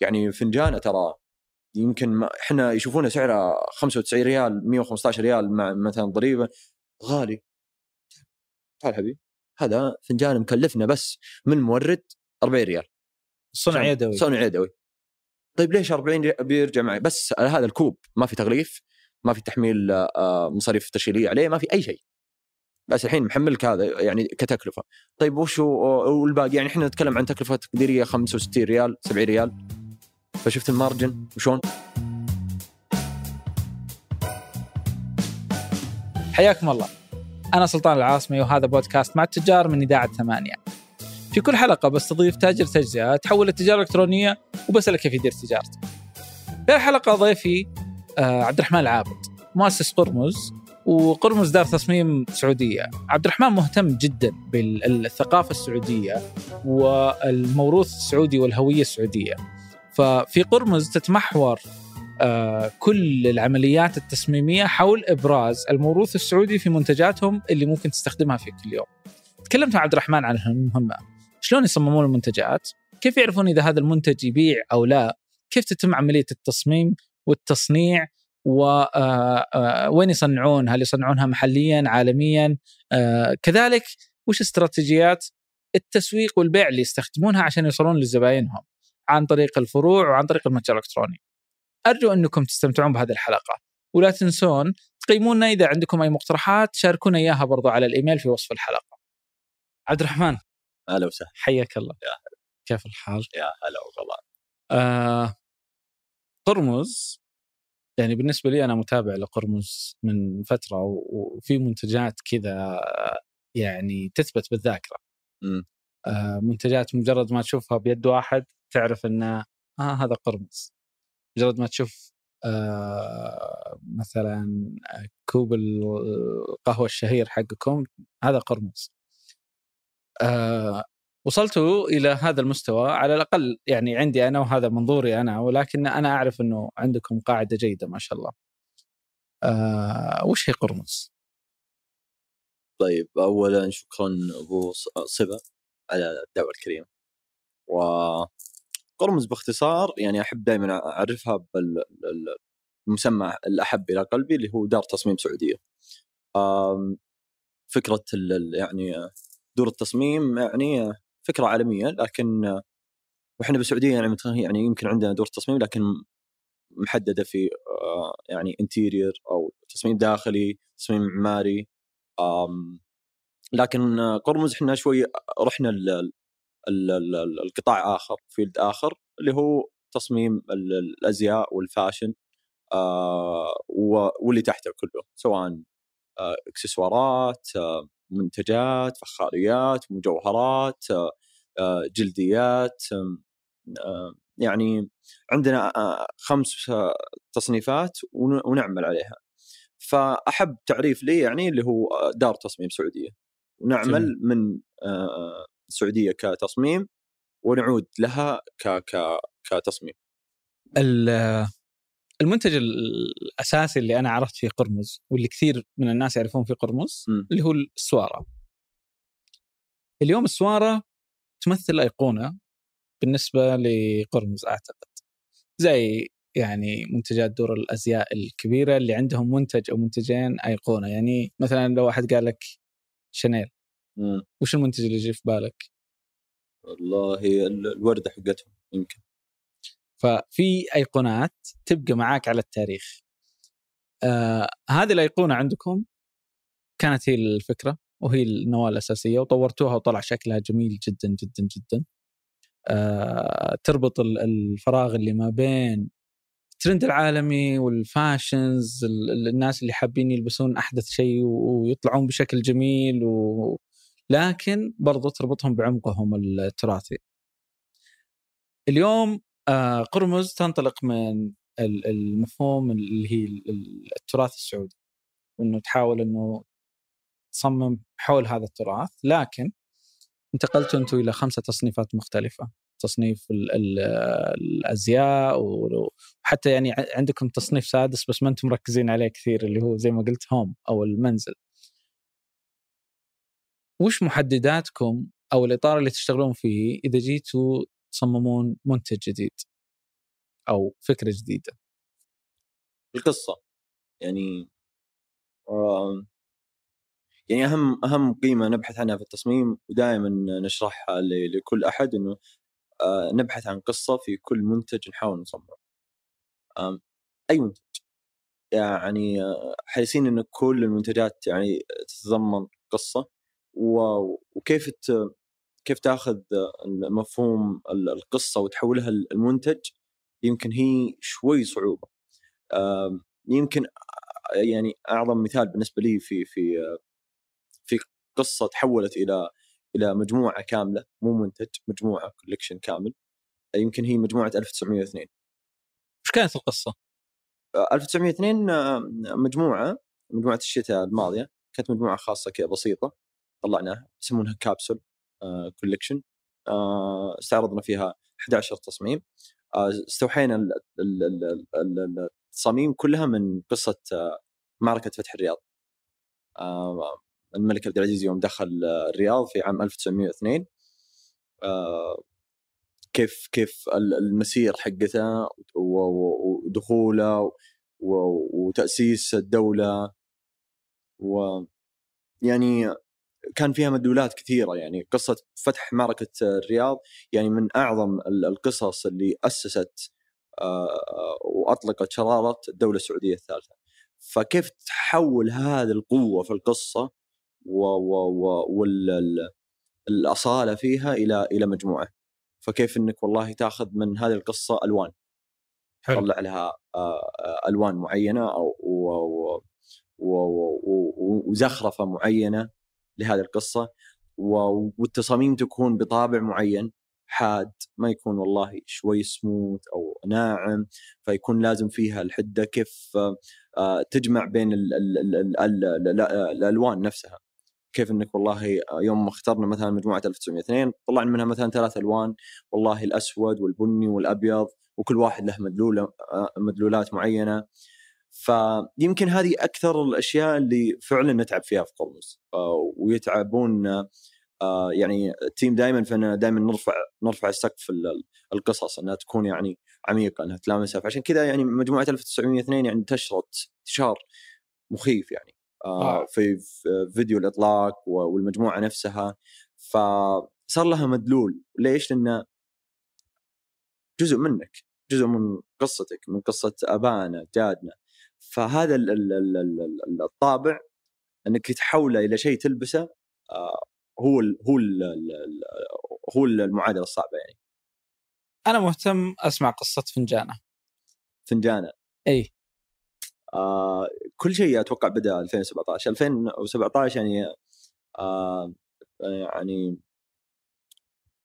يعني فنجانة ترى. يمكن ما إحنا يشوفونه سعره 95 ريال 115 ريال مع مثلا ضريبة. غالي. تعال حبيبي هذا فنجان مكلفنا بس من مورد 40 ريال. صنع يدوي. صنع يدوي. طيب ليش 40 ريال بيرجع معي؟ بس هذا الكوب ما في تغليف ما في تحميل آه، مصاريف تشغيلية عليه ما في أي شيء. بس الحين محملك هذا يعني كتكلفة. طيب وش والباقي؟ يعني إحنا نتكلم عن تكلفة تقديرية 65 ريال 70 ريال. فشفت المارجن وشون؟ حياكم الله. أنا سلطان العاصمي وهذا بودكاست مع التجار من إذاعة ثمانية. في كل حلقة بستضيف تاجر تجزئة تحول التجارة الإلكترونية وبسأله كيف يدير تجارته. في الحلقة ضيفي آه، عبد الرحمن العابد مؤسس قرمز وقرمز دار تصميم سعودية. عبد الرحمن مهتم جدا بالثقافة السعودية والموروث السعودي والهوية السعودية. ففي قرمز تتمحور آه، كل العمليات التصميمية حول إبراز الموروث السعودي في منتجاتهم اللي ممكن تستخدمها في كل يوم. تكلمت مع عبد الرحمن عن المهمه شلون يصممون المنتجات؟ كيف يعرفون إذا هذا المنتج يبيع أو لا؟ كيف تتم عملية التصميم والتصنيع آه، آه، يصنعون؟ هل يصنعونها محليا عالميا؟ كذلك وش استراتيجيات التسويق والبيع اللي يستخدمونها عشان يوصلون لزباينهم عن طريق الفروع وعن طريق المتجر الإلكتروني. أرجو أنكم تستمتعون بهذه الحلقة ولا تنسون تقيمونا إذا عندكم أي مقترحات شاركونا إياها برضو على الإيميل في وصف الحلقة. عبد الرحمن أهلا وسهلا حياك الله يا هلا كيف الحال؟ يا هلا والله آه قرمز يعني بالنسبة لي أنا متابع لقرمز من فترة وفي منتجات كذا يعني تثبت بالذاكرة. آه منتجات مجرد ما تشوفها بيد واحد تعرف إنه آه هذا قرمز. مجرد ما تشوف آه مثلا كوب القهوة الشهير حقكم هذا قرمز آه وصلتوا إلى هذا المستوى على الأقل يعني عندي أنا وهذا منظوري أنا ولكن أنا أعرف إنه عندكم قاعدة جيدة ما شاء الله. آه وش هي قرمز؟ طيب اولا شكرا أبو صبا على الدعوة الكريمة. و قرمز باختصار يعني أحب دائما أعرفها بالمسمى الأحب إلى قلبي اللي هو دار تصميم سعودية. فكرة يعني دور التصميم يعني فكرة عالمية لكن وإحنا بالسعودية يعني يعني يمكن عندنا دور تصميم لكن محددة في يعني interior أو تصميم داخلي، تصميم معماري لكن قرمز إحنا شوي رحنا القطاع آخر field آخر اللي هو تصميم الأزياء وال fashion آه واللي تحته كله سواء آه إكسسوارات آه منتجات فخاريات مجوهرات جلديات يعني عندنا خمس تصنيفات ونعمل عليها فأحب تعريف لي يعني اللي هو دار تصميم سعودية ونعمل جميل. من السعودية كتصميم ونعود لها ك ك كتصميم. المنتج الأساسي اللي أنا عرفت فيه قرمز واللي كثير من الناس يعرفون فيه قرمز م. اللي هو السوارة. اليوم السوارة تمثل أيقونة بالنسبة لقرمز أعتقد. زي يعني منتجات دور الأزياء الكبيرة اللي عندهم منتج أو منتجين أيقونة يعني مثلا لو واحد قال لك شانيل مم. وش المنتج اللي يجي في بالك؟ والله الورده حقتهم يمكن ففي أيقونات تبقى معاك على التاريخ آه هذه الأيقونة عندكم كانت هي الفكرة وهي النواة الأساسية وطورتوها وطلع شكلها جميل جدا جدا جدا آه تربط الفراغ اللي ما بين الترند العالمي والفاشنز الناس اللي حابين يلبسون أحدث شيء ويطلعون بشكل جميل و... لكن برضو تربطهم بعمقهم التراثي. اليوم آه، قرمز تنطلق من المفهوم اللي هي التراث السعودي وإنه تحاول إنه تصمم حول هذا التراث. لكن انتقلتوا أنتم إلى خمسة تصنيفات مختلفة تصنيف الأزياء وحتى يعني عندكم تصنيف سادس بس ما أنتم مركزين عليه كثير اللي هو زي ما قلت هوم أو المنزل. وش محدداتكم أو الإطار اللي تشتغلون فيه إذا جيتوا تصممون منتج جديد أو فكرة جديدة؟ القصة. يعني يعني أهم أهم قيمة نبحث عنها في التصميم ودائما نشرحها لكل أحد إنه آه، نبحث عن قصة في كل منتج نحاول نصممه. أي منتج. يعني آه، حريصين إن كل المنتجات يعني تتضمن قصة. وكيف كيف تاخذ مفهوم القصة وتحولها المنتج يمكن هي شوي صعوبة. يمكن يعني أعظم مثال بالنسبة لي في في في قصة تحولت إلى إلى مجموعة كاملة مو منتج مجموعة كوليكشن كامل يمكن هي مجموعة 1902 وش كانت القصة؟ 1902 آه، مجموعة مجموعة الشتاء الماضية كانت مجموعة خاصة كذا بسيطة طلعناها يسمونها كابسول كوليكشن استعرضنا فيها 11 تصميم. آه، استوحينا ال- ال- ال- ال- التصاميم كلها من قصة آه، معركة فتح الرياض. آه، الملك عبد العزيز يوم دخل آه، الرياض في عام 1902 آه، كيف كيف ال- المسير حقته ودخوله وتأسيس الدولة. و يعني كان فيها مدلولات كثيرة يعني قصة فتح معركة الرياض يعني من أعظم ال- القصص اللي أسست آه، وأطلقت شرارة الدولة السعودية الثالثة. فكيف تحول هذه القوة في القصة والاصاله فيها إلى إلى مجموعة. فكيف إنك والله تأخذ من هذه القصة ألوان حلو تطلع لها آه، آه، ألوان معينة أو وزخرفة معينة لهذه القصة والتصاميم تكون بطابع معين حاد ما يكون والله شوي سموث أو ناعم فيكون لازم فيها الحدة كيف آه، آه، تجمع بين ال ال ال ال ال ال الألوان نفسها. كيف إنك والله يوم اخترنا مثلا مجموعة 1902 طلعنا منها مثلا ثلاث ألوان والله الأسود والبني والأبيض وكل واحد له مدلوله آه، مدلولات معينة. فيمكن هذه أكثر الأشياء اللي فعلا نتعب فيها في قرمز. آه، ويتعبون آه، يعني التيم دائما فأنا دائما نرفع نرفع السقف ال- القصص إنها تكون يعني عميقة إنها تلامسها. فعشان كذا يعني مجموعة 1902 يعني انتشرت انتشار مخيف يعني. آه، آه. في في فيديو الإطلاق والمجموعة نفسها. فصار لها مدلول. ليش؟ لأن جزء منك جزء من قصتك من قصة ابائنا جادنا. فهذا ال- ال- ال- ال- ال- الطابع إنك تحوله إلى شيء تلبسه آه، هو ال هو ال ال- هو المعادلة الصعبة يعني. أنا مهتم أسمع قصة فنجانة. فنجانة. إي. آه كل شيء أتوقع بدأ 2017 2017 يعني آه يعني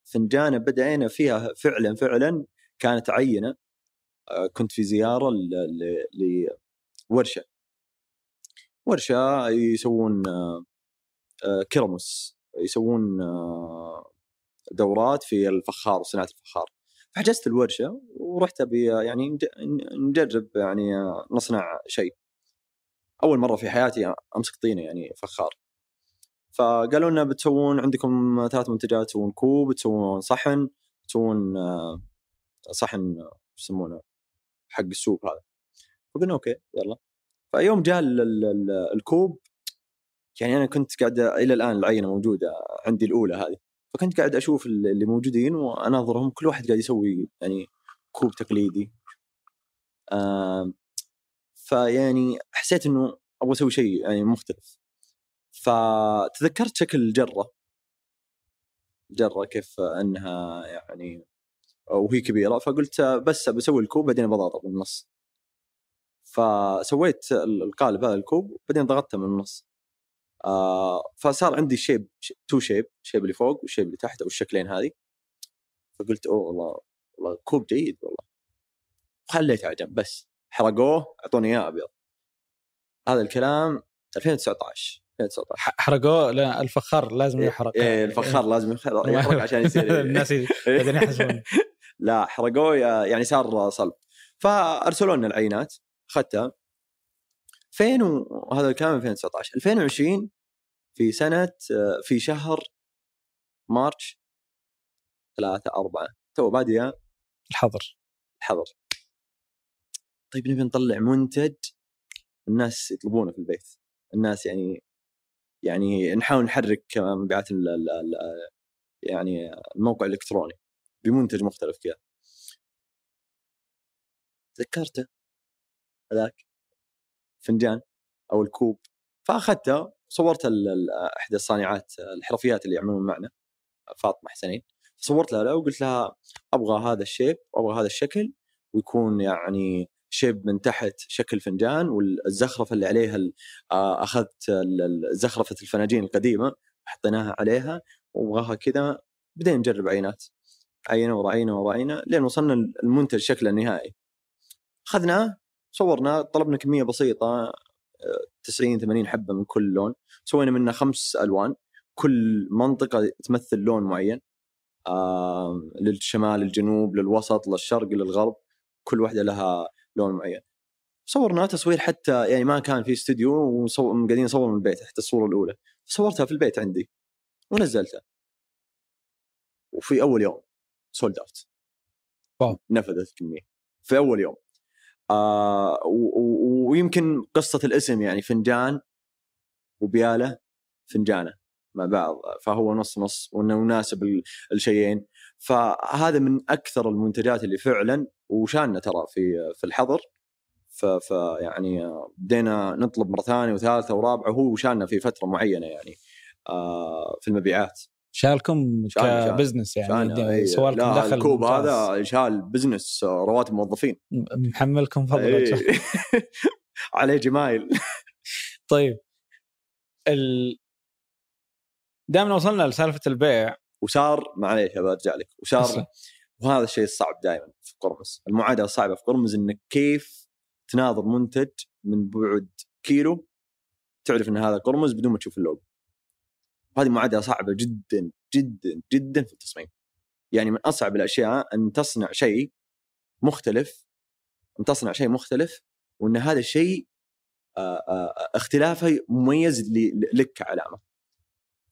فنجانة بدأنا فيها فعلا فعلا كانت عينة. آه كنت في زيارة ل- لورشه ورشة يسوون آه كرمس يسوون آه دورات في الفخار وصناعه الفخار. فحجزت الورشة ورحت أبي يعني نج- نجرب يعني آه، نصنع شيء. أول مرة في حياتي أمسك طينة يعني فخار. فقالوا لنا بتسوون عندكم ثلاث منتجات تسوون كوب تسوون صحن تسوون صحن يسمونه حق ال soup هذا. فقلنا okay يلا. فيوم جاء ال- ال- ال- الكوب يعني أنا كنت قاعد إلى الآن العينة موجودة عندي الأولى هذه. فكنت قاعد أشوف اللي موجودين وأناظرهم كل واحد قاعد يسوي يعني كوب تقليدي. آم، فيعني حسيت إنه أبغى أسوي شيء يعني مختلف. فتذكرت شكل الجره جرة كيف إنها يعني وهي كبيرة فقلت بس بسوي الكوب بعدين بضغطه من النص فسويت القالب هذا الكوب بعدين ضغطته من النص. آه فصار عندي shape two shape ال shape اللي فوق وال shape اللي تحت أو الشكلين هذه فقلت أوه والله والله كوب جيد والله. خليته على جنب بس. حرقوه أعطوني إياه أبيض. هذا الكلام 2019 2019 ح- حرقوه؟ لا الفخار لازم يحرق. إيه الفخار لازم يحرق عشان يصير الناس بعدين يحسبون لا حرقوه يعني صار صلب. فأرسلوا لنا العينات. اخذتها فين وهذا الكلام 2019 2020 في سنة في شهر مارش ثلاثة أربعة. تو بادية الحظر. الحظر. طيب نبي نطلع منتج الناس يطلبونه في البيت. الناس يعني يعني نحاول نحرك مبيعات يعني الموقع الإلكتروني بمنتج مختلف كذا. تذكرته؟ هذاك فنجان أو الكوب. فأخذته صورت إحدى الصانعات الحرفيات اللي يعملون معنا فاطمة حسنين. صورت لها وقلت لها أبغى هذا الشيب وابغى هذا الشكل ويكون يعني شيب من تحت شكل فنجان والزخرفة اللي عليها آه، أخذت زخرفة الفناجين القديمة حطيناها عليها وأبغاها كذا. بدينا نجرب عينات. عينة ورا عينة ورا عينة لين وصلنا المنتج شكله النهائي. أخذناه صورنا طلبنا كمية بسيطة آه، 90 80 حبة من كل لون. سوينا منها خمس ألوان. كل منطقة تمثل لون معين آه للشمال الجنوب للوسط للشرق للغرب. كل واحدة لها لون معين. صورنا تصوير حتى يعني ما كان في استوديو وصور قاعدين نصور من البيت حتى الصورة الأولى. صورتها في البيت عندي ونزلتها. وفي أول يوم sold out. نفذت الكميه في أول يوم. آه ويمكن قصة الاسم يعني فنجان وبيالة فنجانة مع بعض فهو نص نص وإنه يناسب ال- الشيئين. فهذا من أكثر المنتجات اللي فعلا وشاننا ترى في في الحظر. ف ف يعني بدينا نطلب مرة ثانية وثالثة ورابعة وهو وشاننا في فترة معينة يعني آه في المبيعات. شالكم شال-. ك business يعني إيه. سوى لكم لا دخل الكوب ممتاز. هذا شال business آه، رواتب موظفين محملكم فضل. وجه. عليه جمايل طيب ال... دائما وصلنا لسالفة البيع وصار معليش برجع لك وصار أصلاً. وهذا الشيء الصعب دائما في قرمز المعادلة الصعبه في قرمز انك كيف تناظر منتج من بعد كيلو تعرف إن هذا قرمز بدون ما تشوف اللوجو هذه معادلة صعبة جدا جدا جدا في التصميم. يعني من أصعب الأشياء أن تصنع شيء مختلف أن تصنع شيء مختلف وأن هذا الشيء آه، آه، اختلافه مميز لك كعلامة.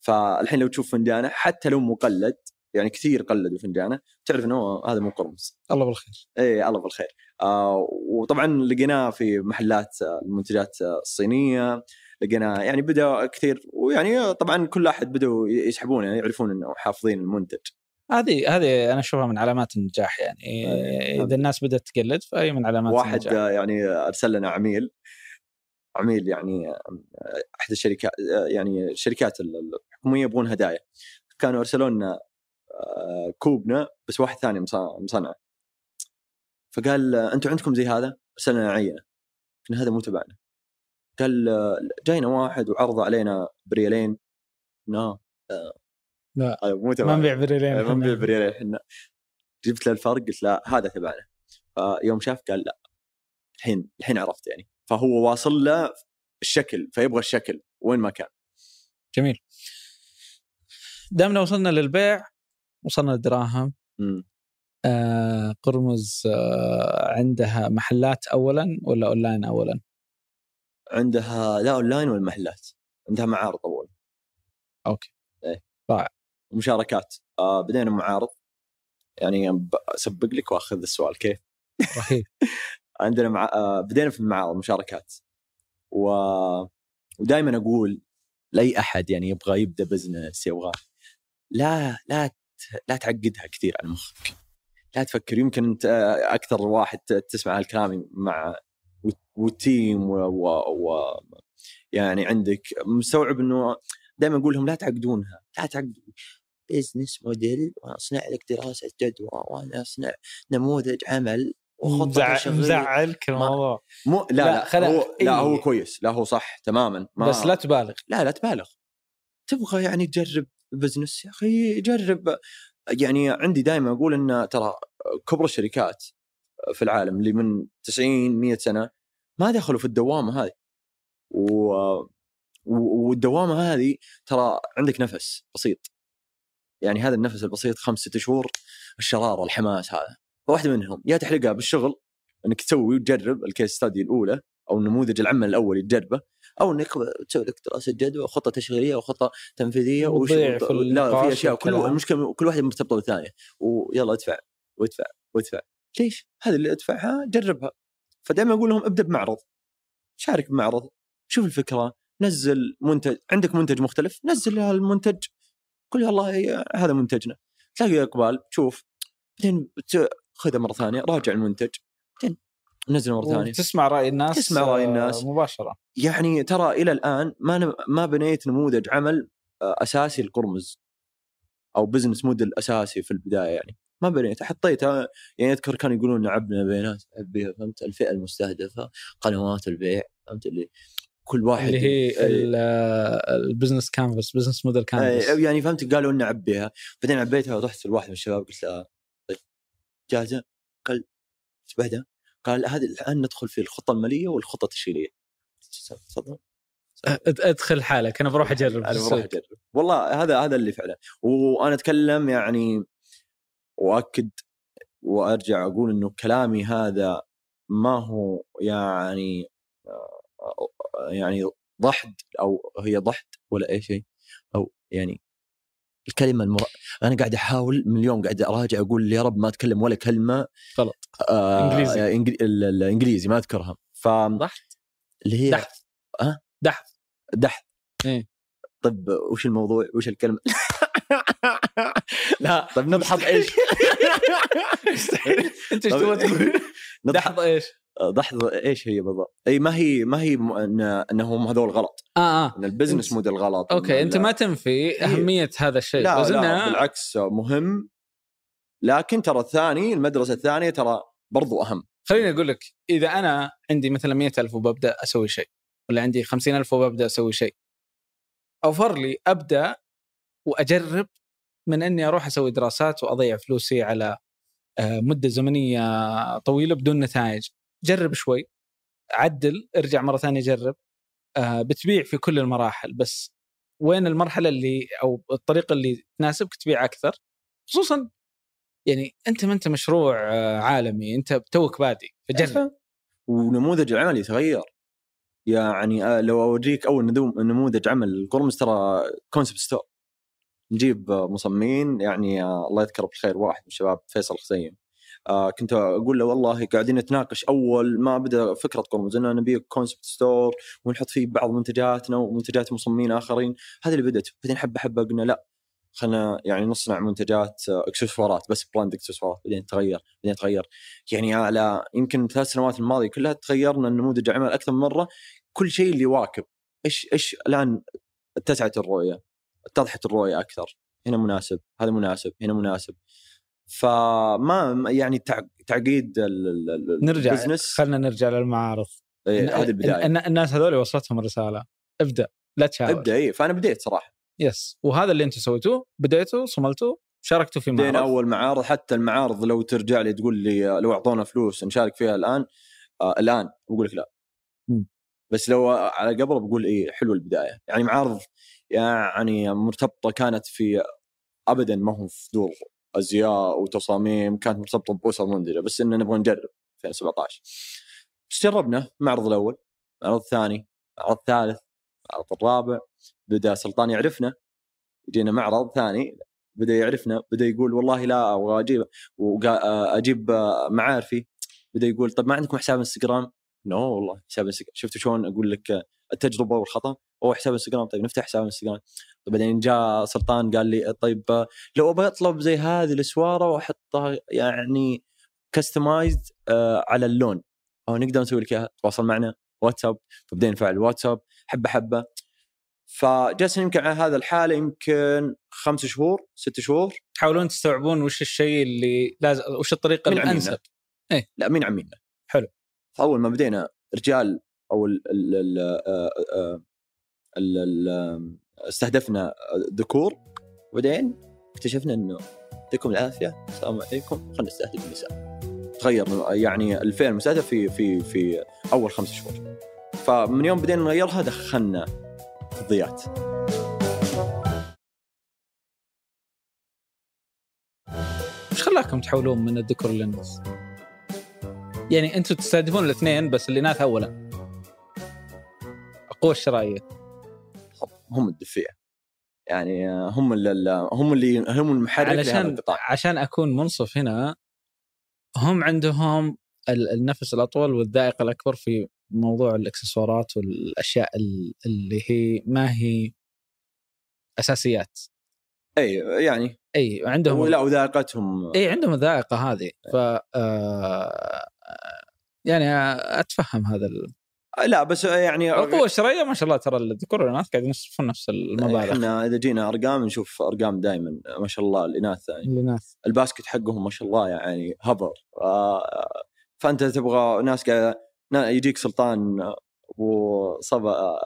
فالحين لو تشوف فنجانة حتى لو مقلد يعني كثير قلدوا فنجانة تعرف إنه هذا مو قرمز. الله بالخير. اي الله بالخير. آه وطبعا لقيناه في محلات المنتجات الصينية. لقيناه يعني بدأ كثير ويعني طبعا كل أحد بدوا يسحبونه يعني يعرفون إنه حافظين المنتج. هذه هذه أنا أشوفها من علامات النجاح يعني. إيه. إذا الناس بدأت تقلد فهي من علامات واحد النجاح يعني أرسل لنا عميل عميل يعني أحد الشركات يعني الشركات الحكوميه يبغون هدايا. كانوا أرسلوا لنا آه، كوبنا بس واحد ثاني مص- مصنعه فقال أنتم عندكم زي هذا؟ ارسلنا عينة. هذا مو تبعنا. قال آه، جاينا واحد وعرض علينا بريالين لا لا. هذا مو ما نبيع بريلين ما نبيع بريالين إحنا. جبت له الفرق قلت لا هذا تبعنا. فيوم شاف قال لا الحين الحين عرفت يعني. فهو واصل له الشكل فيبغى الشكل وين ما كان. جميل. دامنا وصلنا للبيع وصلنا للدراهم. آه قرمز آه عندها محلات اولا ولا أونلاين اولا؟ عندها لا أونلاين ولا محلات عندها معارض اول okay. إيه. رائع. ومشاركات آه بدينا معارض يعني أسبق لك وأخذ السؤال كيف؟ رهيب. عندنا مع... آه بدينا في المعارض مشاركات. و... ودائما أقول لأي أحد يعني يبغى يبدأ business يبغى لا لا ت... لا تعقدها كثير على مخك. لا تفكر يمكن أنت آه، أكثر واحد تسمع هالكلام مع و- وال team و... و... و... يعني عندك مستوعب إنه دائما أقول لهم لا تعقدونها لا تعقدوا. business model وأصنع لك دراسة جدوى وأنا أصنع نموذج عمل وخطة مزعلك الموضوع. مو لا لا، لا, هو لا إيه. هو كويس. لا هو صح تماما. ما بس لا تبالغ. لا لا تبالغ. تبغى يعني تجرب business يا أخي جرب. يعني عندي دائما أقول إن ترى كبرى الشركات في العالم اللي من 90 100 سنة ما دخلوا في الدوامة هذه. و... والدوامة هذه ترى عندك نفس بسيط. يعني هذا النفس البسيط خمس ست شهور الشرارة والحماس هذا. فواحده منهم يا تحرقها بالشغل إنك تسوي وتجرب الكيس ستادي الأولى أو النموذج العمل الأول تجربه أو إنك تسوي لك دراسة جدوى وخطه تشغيلية وخطة تنفيذية وش- لا في أشياء كل. المشكلة كل واحدة مرتبطة بالثانية. ويلا ادفع وادفع وادفع. ليش؟ هذه اللي ادفعها جربها. فدائما أقول لهم ابدأ بمعرض. شارك بمعرض شوف الفكرة نزل منتج عندك منتج مختلف نزل المنتج قل والله هذا منتجنا. تلاقي إقبال تشوف. بعدين خذه مرة ثانية راجع المنتج. بعدين نزله مرة ثانية. تسمع رأي الناس تسمع آه، الناس. مباشرة. يعني ترى إلى الآن ما ما بنيت نموذج عمل آه، أساسي لقرمز أو بزنس موديل أساسي في البداية يعني. ما بنيت. حطيت آه، يعني أذكر كانوا يقولون عبنا بيانات عبيها فهمت؟ الفئة المستهدفة قنوات البيع فهمت؟ اللي كل واحد اللي هي. ال- ال business canvas business model canvas يعني فهمت؟ قالوا إني عبيها بعدين عبيتها ورحت لواحد من الشباب قلت له طيب جاهزة؟ قال إيش بعدها؟ قال هذه الآن ندخل في الخطة المالية والخطة التشغيلية. تفضل. أدخل حالك أنا بروح أجرب أنا. بروح أجرب. والله هذا هذا اللي فعله. وأنا أتكلم يعني واكد وأرجع أقول إنه كلامي هذا ما هو يعني آه، يعني ضحد أو هي ضحد ولا أي شيء أو يعني الكلمة المر... أنا قاعد أحاول من اليوم قاعد أراجع أقول يا رب ما أتكلم ولا كلمة غلط. آه. ال- ال- الانجليزي ما أذكرها ف ضحد اللي هي دحث أه؟ دحث دحث إيه. طيب وش الموضوع؟ وش الكلمة؟ لا طيب نضحك إيش؟ إنت إيش تبغى تقول؟ نضحك دحض إيش؟ لحظه إيش هي بالضبط؟ أي ما هي ما هي إنهم هذول غلط، آه آه إن ال business model غلط okay إنت. ما تنفي أهمية هذا الشيء لا, بس لا إنه- بالعكس مهم لكن ترى الثاني المدرسة الثانية ترى برضو أهم خليني أقول لك إذا أنا عندي مثلا مئة ألف وببدأ أسوي شيء ولا عندي خمسين ألف وببدأ أسوي شيء أوفر لي أبدأ وأجرب من أني أروح أسوي دراسات وأضيع فلوسي على آه، مدة زمنية طويلة بدون نتائج. جرب شوي. عدل ارجع مرة ثانية جرب. آه، بتبيع في كل المراحل بس وين المرحلة اللي أو الطريقة اللي تناسبك تبيع أكثر؟ خصوصا يعني أنت ما أنت مشروع آه، عالمي أنت توك بادي فجرب. ونموذج العمل يتغير يعني لو أوريك أول نموذج عمل القرمز ترى concept store نجيب آه، مصممين يعني آه، الله يذكره بالخير واحد من الشباب فيصل خزيم. آه كنت أقول له والله قاعدين نتناقش أول ما بدأ فكرة قرمز ان نبي concept store ونحط فيه بعض منتجاتنا ومنتجات مصممين آخرين. هذا اللي بدأت بعدين حبة حبة قلنا لا خلينا يعني نصنع منتجات آه، اكسسوارات بس براند اكسسوارات بعدين تغير بعدين تغير. يعني على يمكن ثلاث سنوات الماضية كلها تغيرنا النموذج العمل أكثر من مرة. كل شيء اللي يواكب إيش إيش الآن اتسعت الرؤية؟ اتضحت الرؤية أكثر. هنا مناسب هذا مناسب هنا مناسب. فما يعني تع- تعقيد نرجع خلينا نرجع للمعارض إيه، هذه البداية. الناس هذول وصلتهم الرسالة. ابدأ لا تشاور ابدأ اي فأنا بديت صراحة. يس وهذا اللي أنتم سويتوه بديتوا صملتوا شاركتوا في بدينا معرض أول معارض. حتى المعارض لو ترجع لي تقول لي لو أعطونا فلوس نشارك فيها الآن آه الآن بقول لك لا. مم. بس لو على قبل بقول إيه حلو البداية. يعني معارض يعني مرتبطة كانت في ابدا ما هو في دور أزياء وتصاميم كانت مرتبطة بأسر منتجه بس اننا نبغى نجرب 2017 بس جربنا المعرض الأول المعرض الثاني المعرض الثالث المعرض الرابع بدأ سلطان يعرفنا يجينا معرض ثاني بدأ يعرفنا بدأ يقول والله لا أبغى أجيب أجيب معارفي بدأ يقول طب ما عندكم حساب إنستغرام؟ نو والله حساب إنستغرام. شفت شلون أقول لك التجربة والخطأ؟ هو حساب إنستغرام. طيب نفتح حساب إنستغرام. طيب بعدين جاء سلطان قال لي طيب لو أبغى أطلب زي هذه الأسوارة وأحطها يعني كستمايزد على اللون. أو نقدر نسوي لك إياها. تواصل معنا واتساب. فبدينا نفعل واتساب. حبة حبة. فجلسنا يمكن على هذا الحاله يمكن خمس شهور ست شهور. تحاولون تستوعبون وش الشيء اللي لازم وش الطريقة. الأنسب. لا مين عمينا حلو. فاول ما بدينا رجال أو ال ال ال آه، آه، ال ال استهدفنا ذكور وبعدين اكتشفنا إنه يعطيكم العافية السلام عليكم خلينا نستهدف النساء. تغير يعني الفئة المستهدفة في في في أول خمس شهور. فمن يوم بدينا نغيرها دخلنا فضيات وش خلاكم تحولون من الذكر للناس؟ يعني أنتم تستهدفون الاثنين بس الاناث اولا. القوه الشرائيه هم الدفيه يعني هم اللي هم اللي هم المحرك علشان القطاع. عشان أكون منصف هنا هم عندهم ال- النفس الأطول والذائقة الأكبر في موضوع الإكسسوارات والأشياء ال- اللي هي ما هي أساسيات. إي يعني إي عندهم لا وذائقتهم. إي عندهم الذائقة هذه. ف آه، يعني أتفهم هذا ال- لا بس يعني القوه الشرائيه ما شاء الله ترى الذكور والأناث قاعدين يصرفون نفس المبالغ. إحنا إذا جينا أرقام نشوف أرقام دائما ما شاء الله الإناث يعني. الإناث. الباسكت حقهم ما شاء الله يعني هبر آه، فأنت تبغى ناس قاعدة نا- يجيك سلطان وصبا آه،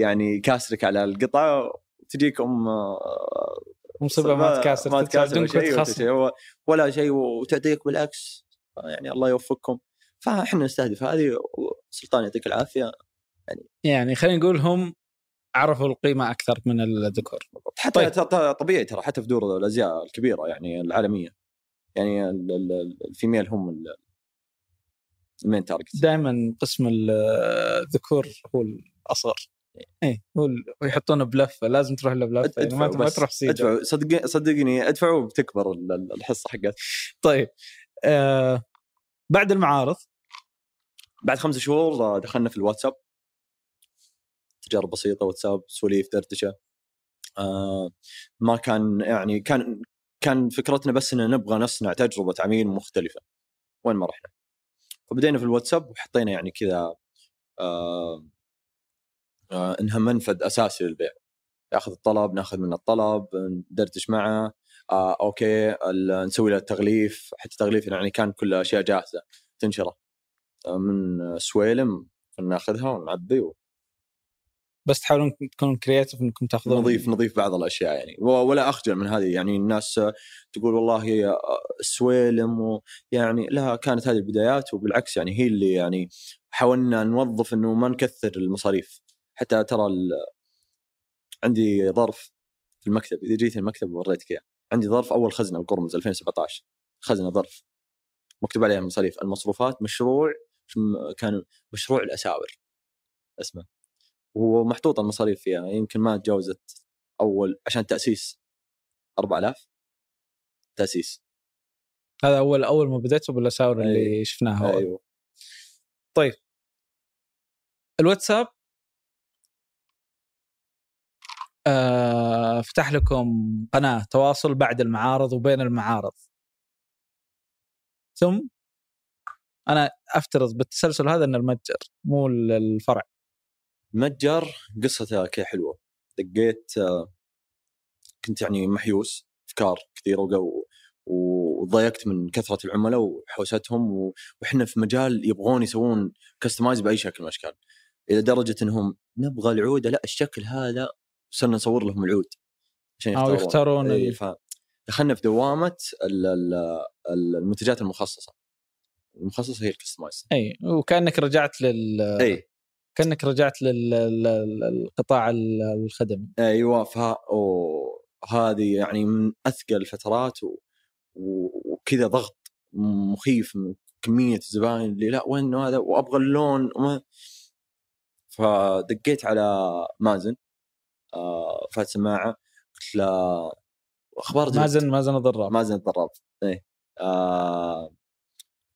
يعني كاسرك على القطعه تجيك أم آه، مصيبه ما تكاسر ما تكاسر. شيء ولا شيء وتعطيك بالعكس. يعني الله يوفقكم. فاحنا نستهدف هذه سلطان يعطيك العافية. يعني خلينا نقول هم عرفوا القيمة أكثر من الذكور. حتى طيب. طبيعي ترى حتى في دور الأزياء الكبيرة يعني العالمية. يعني ال- ال- ال female هم ال- ال main target دائما قسم الذكور هو الأصغر. اي هو ويحطونه بلفة لازم تروح له بلفة يعني ما. تروح سيدة. صدق صدقني ادفعوا بتكبر ال- ال- الحصة حقت. طيب. آه بعد المعارض. بعد خمس شهور آه، دخلنا في الواتساب. تجارب بسيطة واتساب سواليف دردشة. آه ما كان يعني كان كان فكرتنا بس إن نبغى نصنع تجربة عميل مختلفة. وين ما رحنا. فبدينا في الواتساب وحطينا يعني كذا آه آه إنها منفذ أساسي للبيع. ياخذ الطلب ناخذ منه الطلب ندردش معه. آه okay نسوي له تغليف حتى تغليف يعني كان كل أشياء جاهزة تنشره. آه من سويلم ناخذها ونعبي بس تحاولون تكونون creative إنكم تاخذون نضيف نضيف بعض الأشياء يعني. و- ولا أخجل من هذه يعني الناس تقول والله آه، السويلم ويعني لا كانت هذه البدايات وبالعكس يعني هي اللي يعني حاولنا نوظف إنه ما نكثر المصاريف. حتى ترى ال- عندي ظرف في المكتب إذا جيت المكتب وريتك إياه. عندي ظرف أول خزنة القرمز 2017 خزنة ظرف. مكتوب عليها المصاريف المصروفات مشروع كان مشروع الأساور. اسمه. ومحطوطه المصاريف فيها. يمكن ما تجاوزت أول عشان تأسيس 4000 تأسيس. هذا أول أول ما بديتوا بالأساور اللي شفناها. أيوه. الواتساب آه فتح لكم قناة تواصل بعد المعارض وبين المعارض. ثم أنا أفترض بالتسلسل هذا إن المتجر مو الفرع متجر؟ قصته كذا حلوة. دقيت آه، كنت يعني محيوس أفكار كثيرة وقو- وضايقت من كثرة العملاء وحوستهم وإحنا في مجال يبغون يسوون customize بأي شكل من الأشكال. إلى درجة إنهم نبغى العودة لا الشكل هذا صرنا نصور لهم العود عشان أو يختارون إيه، ال- ف- دخلنا في دوامة ال- ال- ال- المنتجات المخصصة. المخصصة هي ال customize إي وكأنك رجعت لل إي. كأنك رجعت للقطاع الخدمي. أيوه فه... أوه، هذه يعني من أثقل الفترات و... و... وكذا ضغط مخيف من كمية الزباين اللي لا وين هذا؟ وأبغى اللون وما... فدقيت على مازن. آه فات سماعه قلت له أخبار زد. مازن مازن الضراب مازن الضراب إيه. آه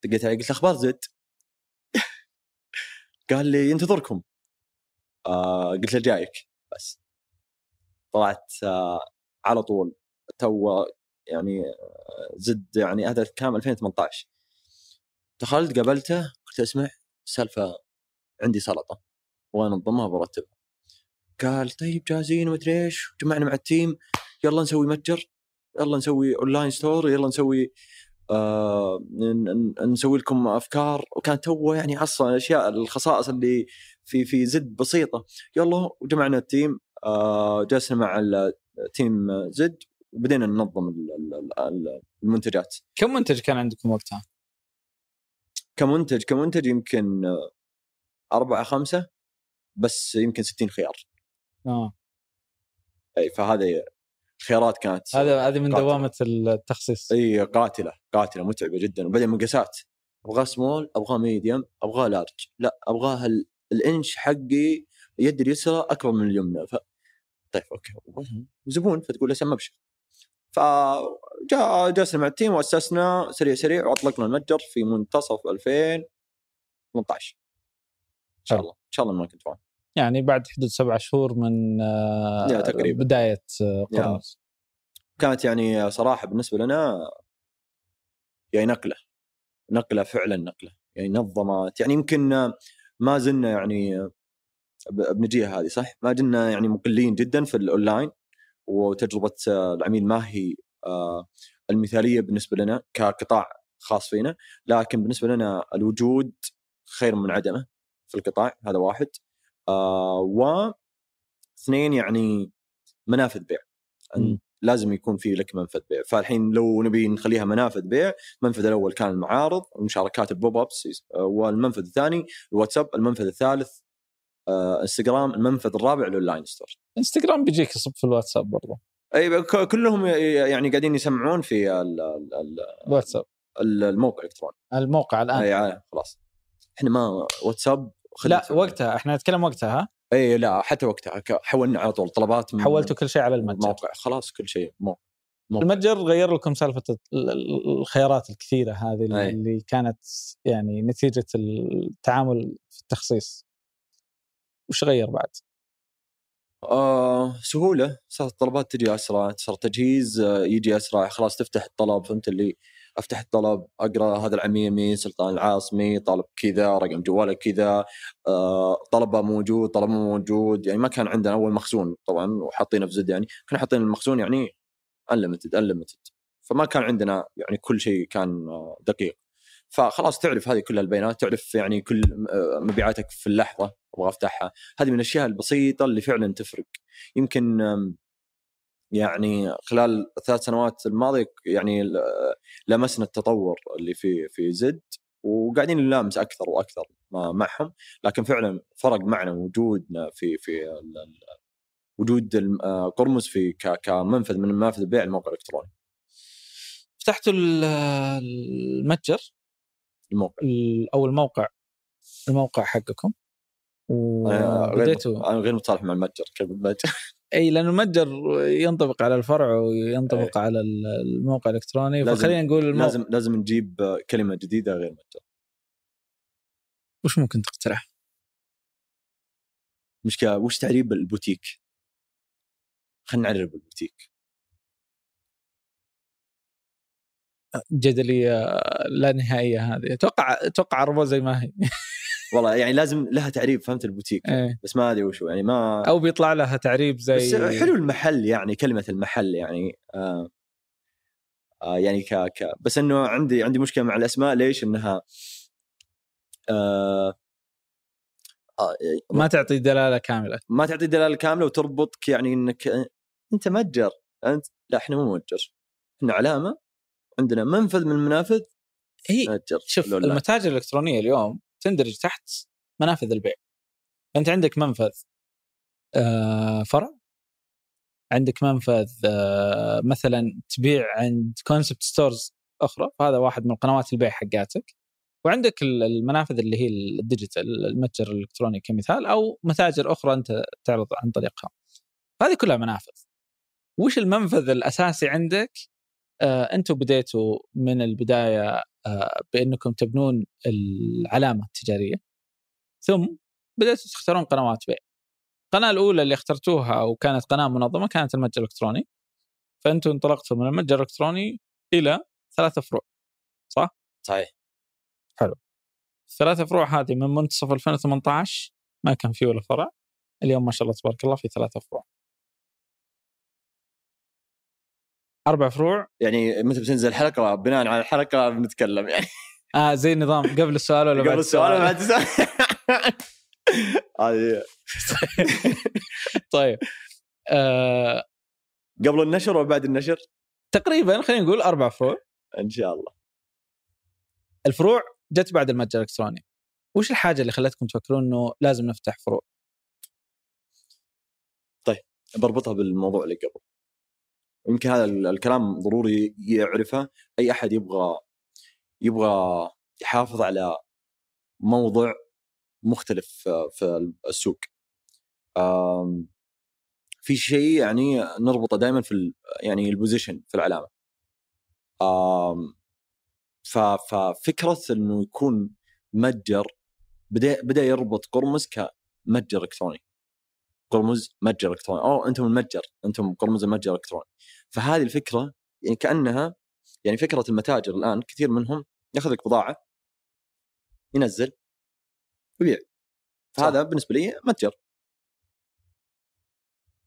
دقيت عليه قلت له أخبار زد؟ قال لي ينتظركم. آه قلت له جايك بس. طلعت آه على طول. تو يعني زد يعني هذا كان 2018 دخلت قابلته قلت اسمع سالفة عندي سلطة أبي أنظمها برتبها قال طيب جاهزين ومدري إيش جمعنا مع ال team يلا نسوي متجر يلا نسوي online store يلا نسوي آه نسوي لكم أفكار. وكانت تو يعني أصلا الاشياء الخصائص اللي في في زد بسيطة. يلا وجمعنا ال team آه جلسنا مع team زد وبدينا ننظم ال- ال- ال- المنتجات. كم منتج كان عندكم وقتها؟ كمنتج كمنتج يمكن أربعة خمسة بس يمكن 60 خيار. آه. إي فهذه الخيارات كانت هذا هذه من قاتلة. دوامة التخصيص. إي قاتلة قاتلة متعبة جدا. وبعدين مقاسات أبغاه سمول أبغاه medium أبغاه large لا أبغاه ال- الإنش حقي يدي اليسرى أكبر من اليمنى. ف... طيب okay. وزبون فتقول له سم أبشر. ف جاء جلسنا مع ال team وأسسنا سريع سريع وأطلقنا المتجر في منتصف 2018 إن شاء. الله إن شاء الله ما كنت فاهم. يعني بعد حدود سبع شهور من آه، تقريباً. بداية آه،. قرمز كانت يعني صراحة بالنسبة لنا يعني نقلة نقلة فعلا نقلة يعني نظمت يعني يمكن ما زلنا يعني بنجيها هذه صح ما زلنا يعني مقلين جدا في الأونلاين وتجربة العميل ما هي آه، المثالية بالنسبة لنا كقطاع خاص فينا لكن بالنسبة لنا الوجود خير من عدمه في القطاع هذا واحد آه واثنين يعني منافذ بيع. لازم يكون في لك منفذ بيع. فالحين لو نبي نخليها منافذ بيع المنفذ الأول كان المعارض ومشاركات ال pop-ups آه، والمنفذ الثاني الواتساب المنفذ الثالث آه، انستغرام المنفذ الرابع ال online store. انستغرام بيجيك يصب في الواتساب برضه أي كلهم يعني قاعدين يسمعون في ال- ال- ال- الواتساب. ال- الموقع الإلكتروني. الموقع الآن. أي عا- خلاص. إحنا ما واتساب لا وقتها إحنا نتكلم وقتها ها إي لا حتى وقتها حولنا على طول طلبات من حولتوا كل شيء على المتجر الموقع خلاص كل شيء موقع موقع. المتجر غير لكم سالفة ال- ال- الخيارات الكثيرة هذه أي. اللي كانت يعني نتيجة التعامل في التخصيص وش غير بعد؟ آه سهولة صارت الطلبات تجي أسرع صار التجهيز آه، يجي أسرع خلاص تفتح الطلب فهمت اللي أفتح الطلب أقرأ هذا العميل مين سلطان العاصمي طالب كذا رقم جواله كذا آه طلبه موجود طلب مو موجود يعني ما كان عندنا أول مخزون طبعا وحاطينه في زد يعني كنا حاطين المخزون يعني unlimited unlimited فما كان عندنا يعني كل شيء كان آه، دقيق. فخلاص تعرف هذه كل البيانات تعرف يعني كل آه، مبيعاتك في اللحظة أبغى أفتحها. هذه من الأشياء البسيطة اللي فعلا تفرق. يمكن يعني خلال الثلاث سنوات الماضية يعني لمسنا التطور اللي في في زد وقاعدين نلامس أكثر وأكثر معهم. لكن فعلا فرق معنا وجودنا في في وجود آه، قرمز في كمنفذ من منافذ بيع الموقع الإلكتروني. فتحتوا ال- المتجر. الموقع. ال- أو الموقع الموقع حقكم. وبديتوا أنا غير متصالح مع المتجر كيف المتجر أي لأنه المتجر ينطبق على الفرع وينطبق على ال- الموقع الإلكتروني. فخلينا نقول الموقع لازم لازم نجيب كلمة جديدة غير متجر. وش ممكن تقترح؟ مشكلة وش تعريب البوتيك؟ خلينا نعرب البوتيك. جدلية لا نهائية هذه. أتوقع أتوقع عربوها زي ما هي. والله يعني لازم لها تعريب فهمت البوتيك إيه. بس ما أدري وشو يعني ما أو بيطلع لها تعريب زي بس حلو المحل يعني كلمة المحل يعني آه آه يعني ك ك بس إنه عندي عندي مشكلة مع الأسماء ليش إنها آه آه ما تعطي دلالة كاملة ما تعطي دلالة كاملة وتربطك يعني إنك أنت متجر أنت لا إحنا مو متجر إحنا علامة عندنا منفذ من المنافذ هي متجر شوف. المتاجر الإلكترونية اليوم تندرج تحت منافذ البيع. أنت عندك منفذ آه، فرع عندك منفذ آه، مثلا تبيع عند concept stores أخرى فهذا واحد من قنوات البيع حقاتك. وعندك ال- المنافذ اللي هي ال digital المتجر الإلكتروني كمثال أو متاجر أخرى أنت تعرض عن طريقها. هذه كلها منافذ. وش المنفذ الأساسي عندك؟ أنتم بديتوا من البداية آه، بأنكم تبنون العلامة التجارية ثم بديتوا تختارون قنوات بيع. القناة الأولى اللي اخترتوها وكانت قناة منظمة كانت المتجر الإلكتروني. فأنتم انطلقتوا من المتجر الإلكتروني إلى ثلاثة فروع صحيح. الثلاثة فروع هذه من منتصف 2018 ما كان في ولا فرع. اليوم ما شاء الله تبارك الله في ثلاثة فروع. أربع فروع. يعني متى بتنزل الحلقة بناء على الحلقة بنتكلم يعني. آه زي نظام. قبل السؤال ولا بعد قبل السؤال ولا بعد السؤال؟ هذه طيب. آه قبل النشر وبعد النشر؟ تقريبا خلينا نقول أربع فروع. إن شاء الله. الفروع جت بعد المتجر الإلكتروني. وش الحاجة اللي خلتكم تفكرون إنه لازم نفتح فروع؟ بربطها بالموضوع اللي قبل. يمكن هذا ال- الكلام ضروري يعرفه. أي أحد يبغى يبغى يحافظ على موضع مختلف في- السوق. في شيء يعني نربطه دائما في يعني البوزيشن في العلامة. ففكرة إنه يكون متجر بدأ بدأ يربط قرمز كمتجر إلكتروني. قرمز متجر إلكتروني. أو أنتم المتجر. أنتم قرمز المتجر الالكتروني فهذه الفكرة يعني كأنها يعني فكرة المتاجر الآن كثير منهم ياخذ لك بضاعة ينزل ويبيع فهذا بالنسبة لي متجر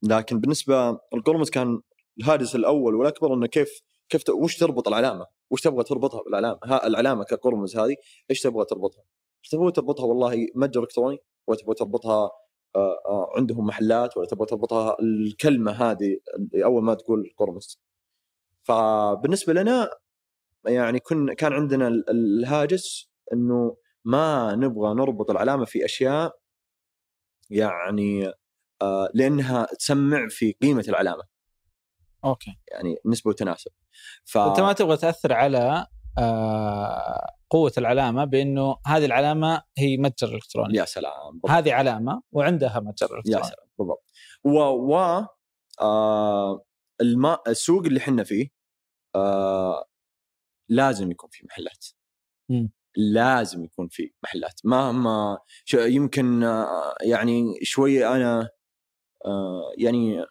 لكن بالنسبة القرمز كان الهاجس الأول والأكبر إنه كيف كيف وش تربط العلامة؟ وش تبغى تربطها بالعلامة؟ ها العلامة كقرمز هذه إيش تبغى تربطها؟ تبغى تربطها والله متجر إلكتروني ولا تبغى تربطها عندهم محلات ولا تبغى تربطها الكلمة هذه أول ما تقول قرمز. فبالنسبة لنا يعني كن كان عندنا ال- الهاجس إنه ما نبغى نربط العلامة في أشياء يعني آه، لأنها تسمع في قيمة العلامة أوكي يعني نسبة وتناسب. ف أنت ما تبغى تأثر على آه قوة العلامة بأنه هذه العلامة هي متجر إلكتروني. يا سلام بالضبط. هذه علامة وعندها متجر يا إلكتروني. سلام بالضبط. و, و آه الماء السوق اللي إحنا فيه آه لازم يكون في محلات. مم. لازم يكون في محلات. مهما ش- يمكن آه يعني شوي أنا آه يعني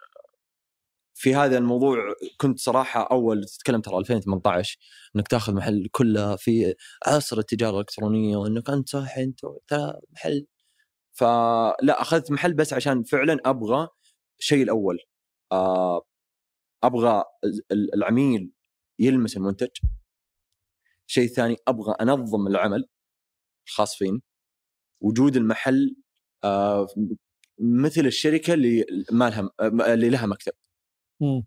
في هذا الموضوع كنت صراحة أول تتكلم ترى 2018 إنك تاخذ محل كله في عصر التجارة الإلكترونية وإنك أنت صح أنت محل. فلا أخذت محل بس عشان فعلا أبغى الشيء الأول. آه، أبغى ال- العميل يلمس المنتج. الشيء الثاني أبغى أنظم العمل الخاص فيني. وجود المحل آه، مثل الشركة اللي ما لها اللي لها مكتب. مم.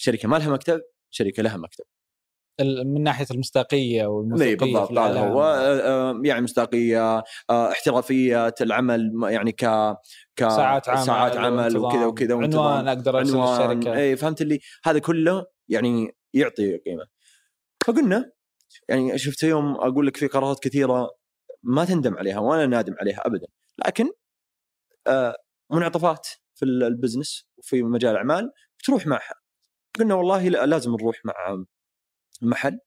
شركة ما لها مكتب شركة لها مكتب من ناحية المصداقية إي والموثوقية بالضبط. هو آه، آه، يعني مصداقية آه، احترافية العمل يعني ك ك ساعات عمل ساعات عمل. وكذا وكذا عنوان أقدر أرسل الشركة إي فهمت اللي هذا كله يعني يعطي قيمة فقلنا يعني شفت يوم أقول لك في قرارات كثيرة ما تندم عليها وأنا نادم عليها ابدا لكن منعطفات في ال- البزنس وفي مجال الأعمال تروح معها. قلنا والله لا لازم نروح مع محل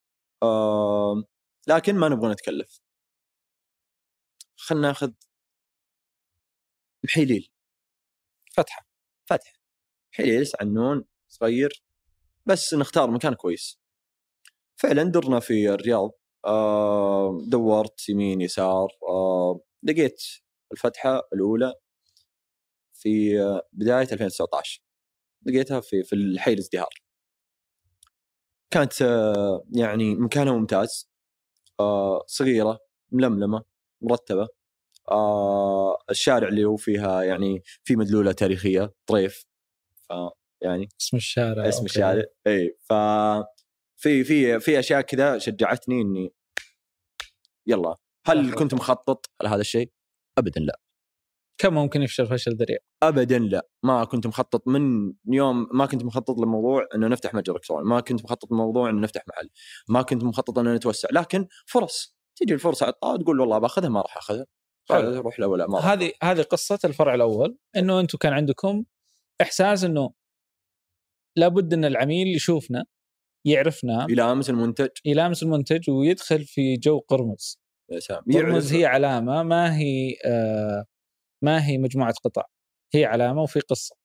آه لكن ما نبغى نتكلف. خلنا ناخذ محيليل فتحة. فتح حليل عنون صغير بس نختار مكان كويس. فعلا درنا في الرياض آه، دورت يمين يسار آه، لقيت الفتحة الأولى في بداية 2019 لقيتها في في الحي الازدهار كانت آه، يعني مكانها ممتاز آه، صغيرة ململمة مرتبة آه، الشارع اللي هو فيها يعني في مدلولة تاريخية طريف ف يعني اسم الشارع اسم أوكي. الشارع إي ف في في في أشياء كذا شجعتني إني يلا هل. كنت مخطط على هذا الشيء؟ ابدا لا كم ممكن يفشل فشل ذريع؟ ابدا لا. ما كنت مخطط من يوم ما كنت مخطط للموضوع إنه نفتح متجر إلكتروني. ما كنت مخطط للموضوع إنه نفتح محل. ما كنت مخطط إنه نتوسع. لكن فرص. تجي الفرصة على الطاوله تقول والله باخذها ما راح أخذها. حلو. روح لا ولا ما هذه هذه قصة الفرع الأول إنه أنتم كان عندكم إحساس إنه لابد إن العميل يشوفنا يعرفنا يلامس المنتج. يلامس المنتج ويدخل في جو قرمز. يا سلام. قرمز هي علامة ما هي آه ما هي مجموعة قطع هي علامة وفي قصة.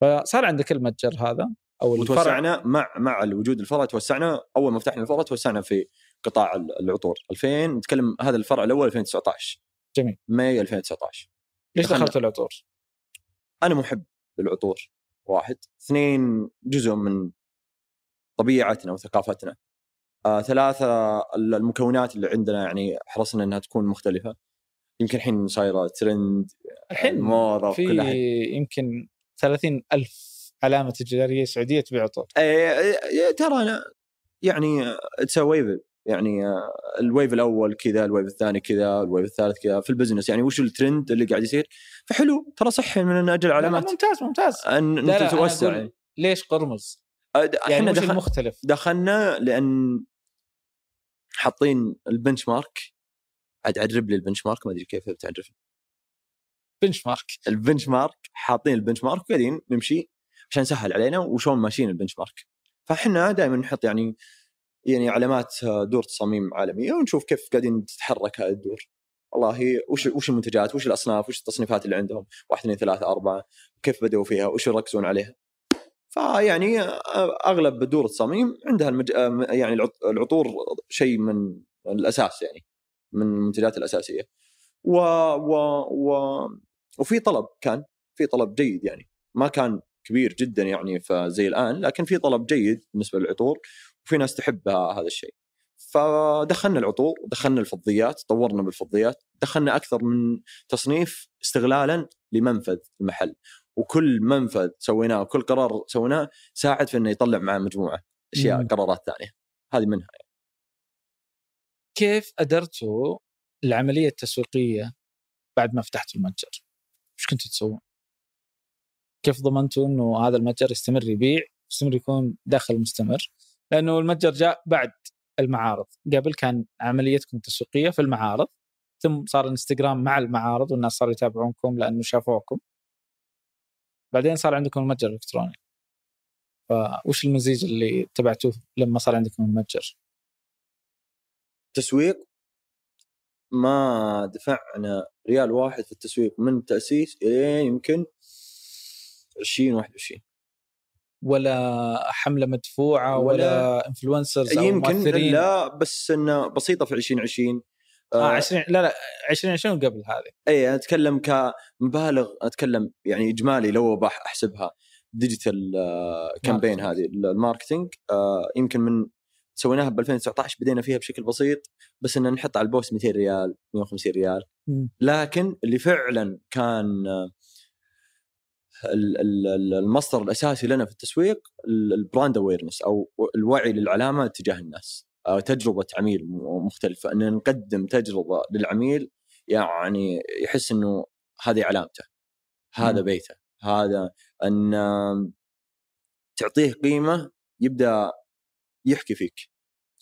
فصار عندك المتجر هذا أو الفرع. وتوسعنا مع مع الوجود الفرع توسعنا أول ما فتحنا الفرع توسعنا في قطاع ال- العطور. 2000 نتكلم هذا الفرع الأول 2019 جميل. ماي 2019 ليش. دخلت العطور؟ أنا محب للعطور واحد. اثنين جزء من طبيعتنا وثقافتنا. آه ثلاثة ال- المكونات اللي عندنا يعني حرصنا إنها تكون مختلفة. يمكن الحين صايرة ترند الحين موضة في أحد. يمكن 30 ألف علامة تجارية سعودية تبيع عطور إيه، إيه، ترى أنا يعني it's wave يعني ال wave الأول كذا ال wave الثاني كذا ال wave الثالث كذا في ال business يعني وش الترند اللي قاعد يصير فحلو ترى صحي من أجل لا، علامات ممتاز ممتاز ان لا، أنت لا، أنا توسع أقول يعني. ليش قرمز؟ يعني إحنا دخل المختلف؟ دخلنا لأن حاطين البنش مارك عاد عرب لي البنش مارك ما أدري كيف بتعرف بنش مارك البنش مارك حاطين البنش مارك وقاعدين نمشي عشان سهل علينا وشلون ماشيين البنش مارك فاحنا دائما نحط يعني يعني علامات دور تصاميم عالمية ونشوف كيف قاعدين تتحرك هذه الدور. والله وش وش المنتجات وش الأصناف وش التصنيفات اللي عندهم؟ واحد اثنين ثلاثة أربعة كيف بدأوا فيها؟ وش يركزون عليها؟ فيعني أغلب دور التصاميم عندها المج... يعني العطور شيء من الأساس يعني. من المنتجات الأساسية. و, و... و... وفي طلب كان في طلب جيد يعني. ما كان كبير جدا يعني فزي الآن لكن في طلب جيد بالنسبة للعطور وفي ناس تحب هذا الشيء. فدخلنا العطور ودخلنا الفضيات طورنا بالفضيات دخلنا أكثر من تصنيف استغلالا لمنفذ المحل. وكل منفذ سويناه وكل قرار سويناه ساعد في إنه يطلع مع مجموعة أشياء مم. قرارات ثانية. هذه منها يعني. كيف ادرتوا العملية التسويقية بعد ما فتحت المتجر؟ إيش كنتوا تسوون؟ كيف ضمنتوا إنه هذا المتجر يستمر يبيع يستمر يكون دخل مستمر؟ لأنه المتجر جاء بعد المعارض، قبل كان عمليتكم التسويقيه في المعارض ثم صار الانستغرام مع المعارض والناس صاروا يتابعونكم لأنه شافوكم بعدين صار عندكم المتجر الإلكتروني فوش المزيج اللي اتبعتوه لما صار عندكم المتجر؟ تسويق ما دفعنا ريال واحد في التسويق من تأسيس الين يمكن 2021 ولا حملة مدفوعة ولا, ولا influencers أو يمكن مؤثرين؟ لا بس إنه بسيطة في 2020 آه 20 لا لا 2020 قبل هذه. اي أتكلم كمبالغ أتكلم يعني إجمالي لو بحسبها digital campaign هذه ال marketing آه يمكن من سويناها ب 2019 بدينا فيها بشكل بسيط بس ان نحط على ال post 200 ريال 150 ريال. لكن اللي فعلا كان آه، المصدر الأساسي لنا في التسويق ال brand awareness أو الوعي للعلامة تجاه الناس. تجربة عميل مختلفة. إن نقدم تجربة للعميل يعني يحس إنه هذه علامته هذا. بيته هذا إن تعطيه قيمة يبدأ يحكي فيك.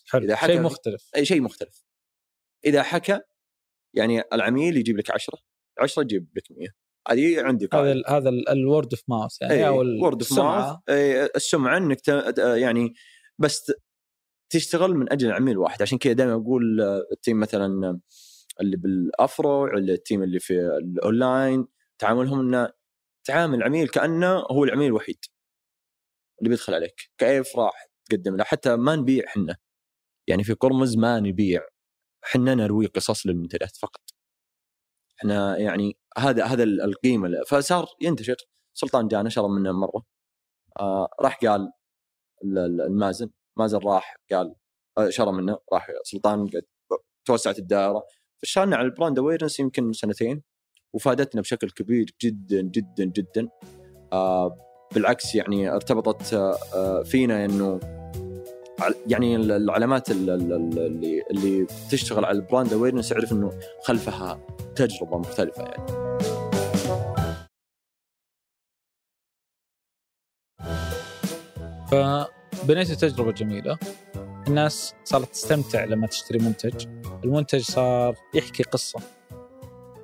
حلو. إذا حكى شيء مختلف. أي شيء مختلف. إذا حكى يعني العميل يجيب لك 10 10 يجيب لك 100 هذه عندي هذا هذا ال word of mouth يعني أو ال word of mouth السمعة. إنك يعني بس تشتغل من أجل عميل واحد. عشان كذا دائما أقول ال team مثلا اللي بالافرو ال team اللي في الأونلاين تعاملهم إنه تعامل العميل كأنه هو العميل الوحيد اللي بيدخل عليك. كيف راح؟ تقدم له حتى ما نبيع حنا. يعني في قرمز ما نبيع. حنا نروي قصص للمنتجات فقط. إحنا يعني هذا هذا القيمة فصار ينتشر. سلطان جانا شرى منه مرة. آه راح قال لمازن مازن راح قال آه، شرى منه راح سلطان توسعت الدائرة. فشلنا على ال brand awareness يمكن سنتين وفادتنا بشكل كبير جدا جدا جدا. آه بالعكس يعني ارتبطت آه فينا إنه يعني العلامات اللي اللي تشتغل على ال brand awareness يعرف إنه خلفها تجربة مختلفة يعني. ف بنيت تجربة جميلة. الناس صارت تستمتع لما تشتري منتج. المنتج صار يحكي قصة.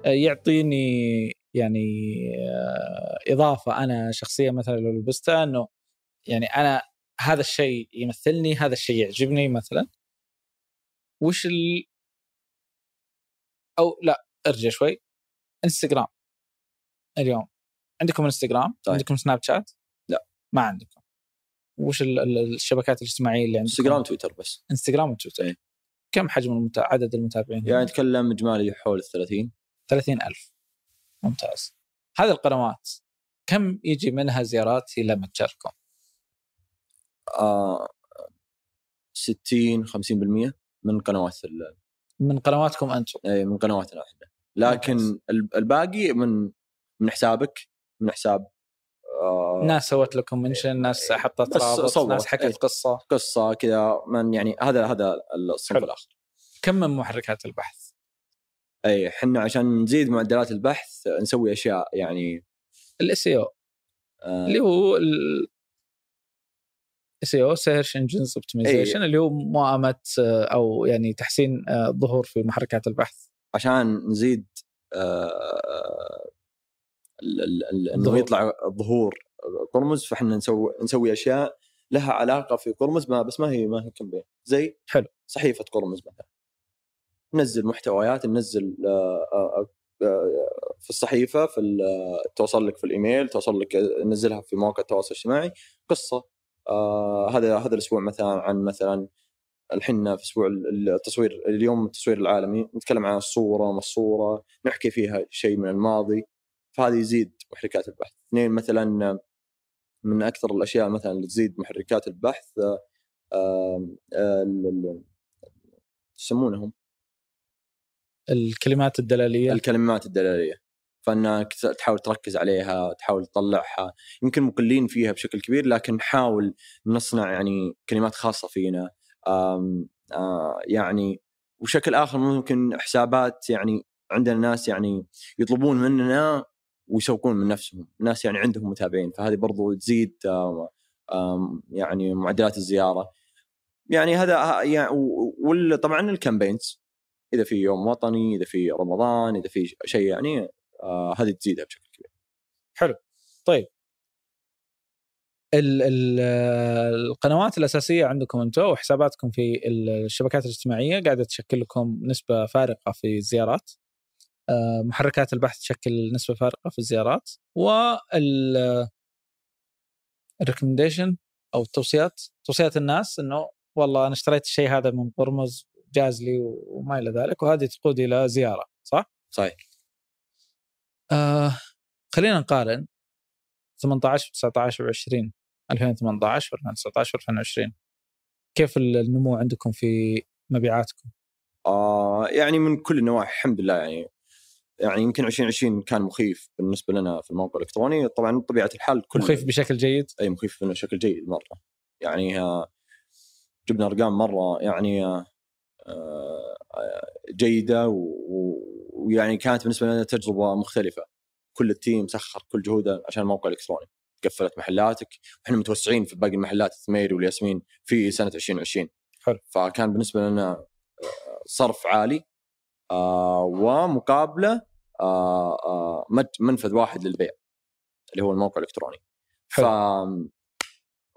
يعطيني يعني آه، إضافة. أنا شخصيا مثلا لو لبستها أنه يعني أنا هذا الشيء يمثلني هذا الشيء يعجبني مثلا. وش ال أو لا ارجع شوي. انستغرام اليوم. عندكم انستغرام طيب. عندكم سناب شات لا. ما عندكم. وش الشبكات الاجتماعية اللي عندك؟ انستغرام تويتر بس. انستغرام وتويتر إيه. كم حجم المتا... عدد المتابعين؟ يعني نتكلم إجمالي حول ال 30 30000 ممتاز. هذه القنوات كم يجي منها زيارات إلى متجركم؟ آه 60 50% من قنوات ال... من قنواتكم أنتم. اي من قنواتنا إحنا لكن ممتاز. الباقي من من حسابك من حساب آه ناس سوت لكم منشن ناس حطت رابط ناس حكت إيه قصة. قصة كذا من يعني هذا هذا الصنف الآخر. كم من محركات البحث؟ اي إحنا عشان نزيد معدلات البحث نسوي أشياء يعني ال SEO آه. اللي هو SEO search engines optimization اللي هو موائمه آه، أو يعني تحسين الظهور آه، في محركات البحث. عشان نزيد آه إنه يطلع ظهور قرمز فإحنا نسوي نسوي أشياء لها علاقة في قرمز ما بس ما هي ما هي كامبين زي حلو. صحيفة قرمز مثلا. ننزل محتويات ننزل في الصحيفة في توصل لك في الإيميل توصل لك ننزلها في مواقع التواصل الاجتماعي. قصة. آه، هذا هذا الأسبوع مثلا عن مثلا الحين في أسبوع ال- التصوير اليوم التصوير العالمي نتكلم عن الصورة ما الصورة نحكي فيها شيء من الماضي. فهذا يزيد محركات البحث. اثنين مثلا من أكثر الأشياء مثلا اللي تزيد محركات البحث آه، آه، يسمونهم؟ الكلمات الدلالية. الكلمات الدلالية. فانك تحاول تركز عليها تحاول تطلعها. يمكن مقلين فيها بشكل كبير لكن نحاول نصنع يعني كلمات خاصة فينا. آم، آه، يعني وبشكل آخر ممكن حسابات يعني عندنا ناس يعني يطلبون مننا ويسوقون من نفسهم. ناس يعني عندهم متابعين فهذه برضو تزيد آم، آم، يعني معدلات الزيارة. يعني هذا يعني وطبعا الكامبينز إذا في يوم وطني إذا في رمضان إذا في شيء يعني آه هذه تزيدها بشكل كبير. طيب. ال ال القنوات الأساسية عندكم أنتم وحساباتكم في الشبكات الاجتماعية قاعدة تشكل لكم نسبة فارقة في الزيارات. آه، محركات البحث تشكل نسبة فارقة في الزيارات. وال ال recommendation أو التوصيات توصيات الناس إنه والله أنا اشتريت الشيء هذا من قرمز جاز لي وما إلى ذلك وهذه تقود إلى زيارة صح؟ صحيح. آه خلينا نقارن 18 19 و20 2018 و2019 و2020 كيف النمو عندكم في مبيعاتكم؟ آه يعني من كل النواحي الحمد لله يعني يعني يمكن 2020 كان مخيف بالنسبة لنا في الموقع الإلكتروني. طبعا بطبيعة الحال كل مخيف بشكل جيد؟ أي مخيف بشكل جيد مرة. يعني آه، جبنا أرقام مرة يعني آه، جيدة و- و- ويعني كانت بالنسبة لنا تجربة مختلفة. كل التيم سخر كل جهوده عشان الموقع الإلكتروني. قفلت محلاتك. وإحنا متوسعين في باقي المحلات الثميري والياسمين في سنة 2020 حلو. فكان بالنسبة لنا آه، صرف عالي آه، ومقابلة آه، آه، منفذ واحد للبيع اللي هو الموقع الإلكتروني. حلو.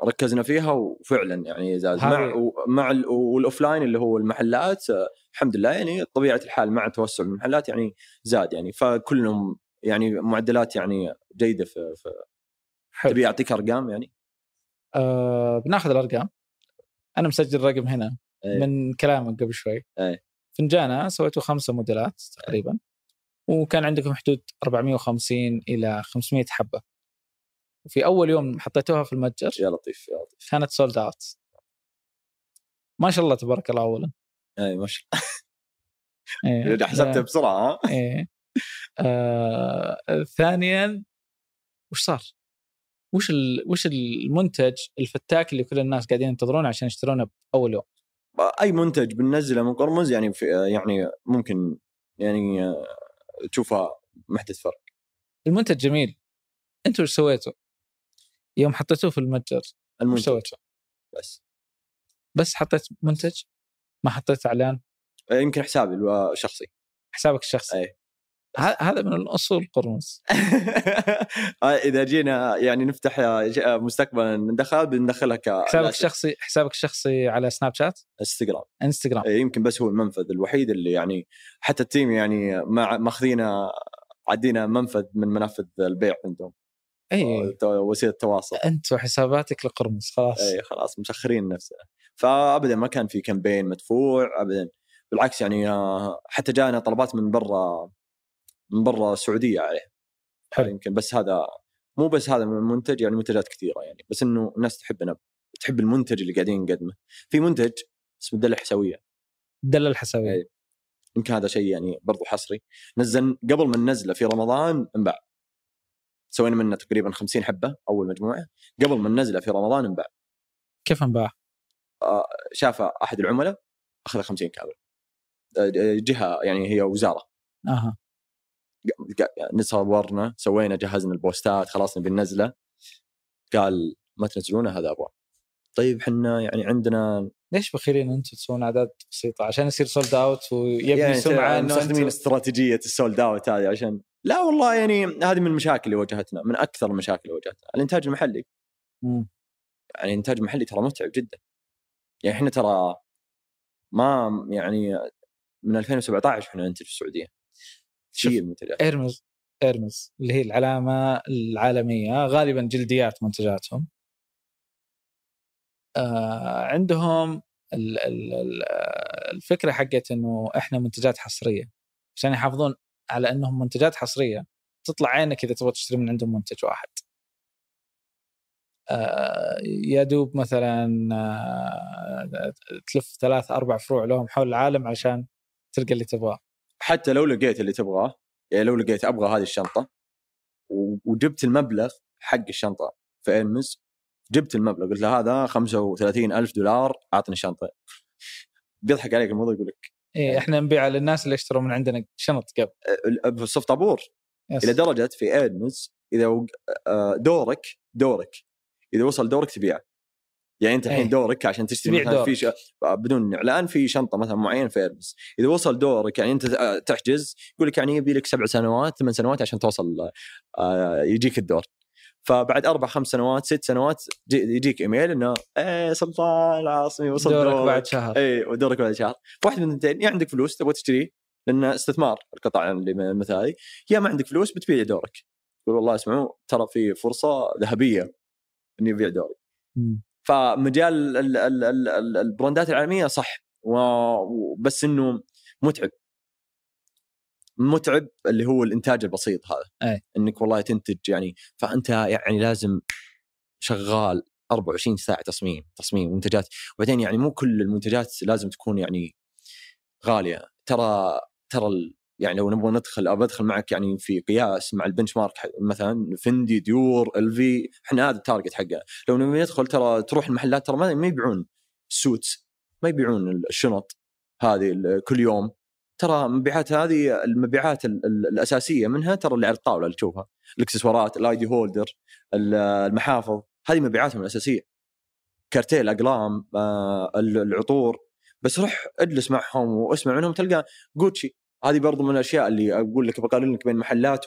ركزنا فيها وفعلا يعني زاد مع مع ال- والأوفلاين اللي هو المحلات الحمد لله يعني طبيعة الحال مع توسع المحلات يعني زاد يعني. فكلهم يعني معدلات يعني جيدة في, في حلو. تبي أعطيك أرقام يعني؟ آه بناخذ الأرقام. أنا مسجل رقم هنا إيه. من كلامك قبل شوي. إيه. فنجانا سويتوا خمسة موديلات تقريبا وكان عندكم حدود 450 إلى 500 حبة. وفي أول يوم حطيتوها في المتجر يا لطيف يا لطيف كانت sold out ما شاء الله تبارك الله اولا أي ما شاء إيه. الله حسبتها بسرعة ها إيه آه ثانيا وش صار؟ وش. وش المنتج الفتاك اللي كل الناس قاعدين ينتظرونه عشان يشترونه بأول يوم؟ أي منتج بننزله من قرمز يعني في يعني ممكن يعني آه، تشوفها محدث فرق المنتج جميل أنتم وش سويتوا؟ يوم حطيتوه في المتجر المنتج. سويتوا؟ بس. بس حطيت منتج ما حطيت إعلان. آه، يمكن حسابي الشخصي حسابك الشخصي. أي. هذا من الأصول قرمز. إذا جينا يعني نفتح مستقبلا ندخل بندخلها ك حسابك الشخصي حسابك الشخصي على سناب شات انستغرام انستغرام يمكن بس هو المنفذ الوحيد اللي يعني حتى ال team يعني مع ماخذينه عدينا منفذ من منافذ البيع عندهم. أي. وسيلة تواصل أنت وحساباتك لقرمز خلاص. إي خلاص مسخرين نفسنا. فابدا ما كان في كامبين مدفوع ابدا. بالعكس يعني آه، حتى جانا طلبات من برا من برا السعودية عليه. حلو. يمكن بس هذا مو بس هذا من المنتج يعني منتجات كثيرة يعني. بس إنه الناس تحبنا تحب المنتج اللي قاعدين نقدمه. في منتج اسمه دلة حسوية. دلل الحسابيه أي. يمكن هذا شيء يعني برضو حصري. نزل قبل ما ننزله في رمضان انباع سوينا منه تقريبا 50 حبة أول مجموعة. قبل ما ننزله في رمضان انباع. كيف انباع؟ شافه أحد العملاء أخذ 50 كامل آه، جهة يعني هي وزارة. أها. نصورنا سوينا جهزنا ال posts خلاص نبي ننزله. قال ما تنزلونه هذا أبغى طيب حنا يعني عندنا ليش بخيرين أنتم تسوون أعداد بسيطة؟ عشان يصير sold out ويبني يعني سمعه انه مستخدمين استراتيجية ال sold out هذه عشان لا والله يعني هذه من المشاكل اللي واجهتنا من أكثر المشاكل اللي واجهتنا الإنتاج المحلي. مم. يعني انتاج محلي ترى متعب جدا. يعني إحنا ترى ما يعني من 2017 إحنا ننتج في السعودية. شيء المنتجات. إيرمز إيرمز اللي هي العلامة العالمية غالبا جلديات منتجاتهم. آه عندهم ال- ال- ال- الفكرة حقت إنه إحنا منتجات حصرية. عشان يحافظون على إنهم منتجات حصرية. تطلع عينك إذا تبغى تشتري من عندهم منتج واحد. آه يا دوب مثلا آه تلف ثلاث أربع فروع لهم حول العالم عشان تلقى اللي تبغاه. حتى لو لقيت اللي تبغاه يعني لو لقيت أبغى هذه الشنطة وجبت المبلغ حق الشنطة في إيرمز جبت المبلغ قلت له هذا 35 ألف دولار أعطني الشنطه بيضحك عليك الموضوع يقول لك إيه إحنا نبيعها للناس اللي اشتروا من عندنا شنط قبل. في الصف طابور. إلى درجة في ايرمز إذا آه، دورك دورك. إذا وصل دورك تبيعه. يعني أنت الحين أي. دورك عشان تشتري مثلا دورك. في ش... بدون إعلان في شنطة مثلا معينة في ايرمز إذا وصل دورك يعني أنت آه، تحجز يقول لك يعني يبي لك سبع سنوات ثمان سنوات عشان توصل آه، يجيك الدور. فبعد أربع خمس سنوات ست سنوات جي- يجيك إيميل إنه إيه سلطان العاصمي وصل دورك دورك. بعد شهر. اي ودورك بعد شهر. واحد من الاثنين يا عندك فلوس تبغى تشتريه لأن استثمار القطع اللي مثالي يا ما عندك فلوس بتبيع دورك. يقول والله اسمعوا ترى في فرصة ذهبية إني أبيع دوري. فمجال ال- ال- ال- ال- البراندات العالمية صح و- بس إنه متعب. متعب اللي هو الإنتاج البسيط هذا. أي. إنك والله تنتج يعني فأنت يعني لازم شغال 24 ساعة تصميم تصميم منتجات. وبعدين يعني مو كل المنتجات لازم تكون يعني غالية. ترى ترى يعني لو نبغى ندخل أو بدخل معك يعني في قياس مع ال benchmark مثلا فندي ديور LV إحنا هذا ال target حقه. لو نبغى ندخل ترى تروح المحلات ترى ما يبيعون ال suits ما يبيعون الشنط هذه كل يوم. ترى المبيعات هذه المبيعات ال- ال- الأساسية منها ترى اللي على الطاولة اللي تشوفها. الإكسسوارات ال ID holder ال- المحافظ هذه مبيعاتهم الأساسية. كارتير أقلام آه، ال- العطور. بس روح اجلس معهم واسمع منهم تلقى جوتشي هذه برضو من الأشياء اللي أقول لك بقارن لك بين محلات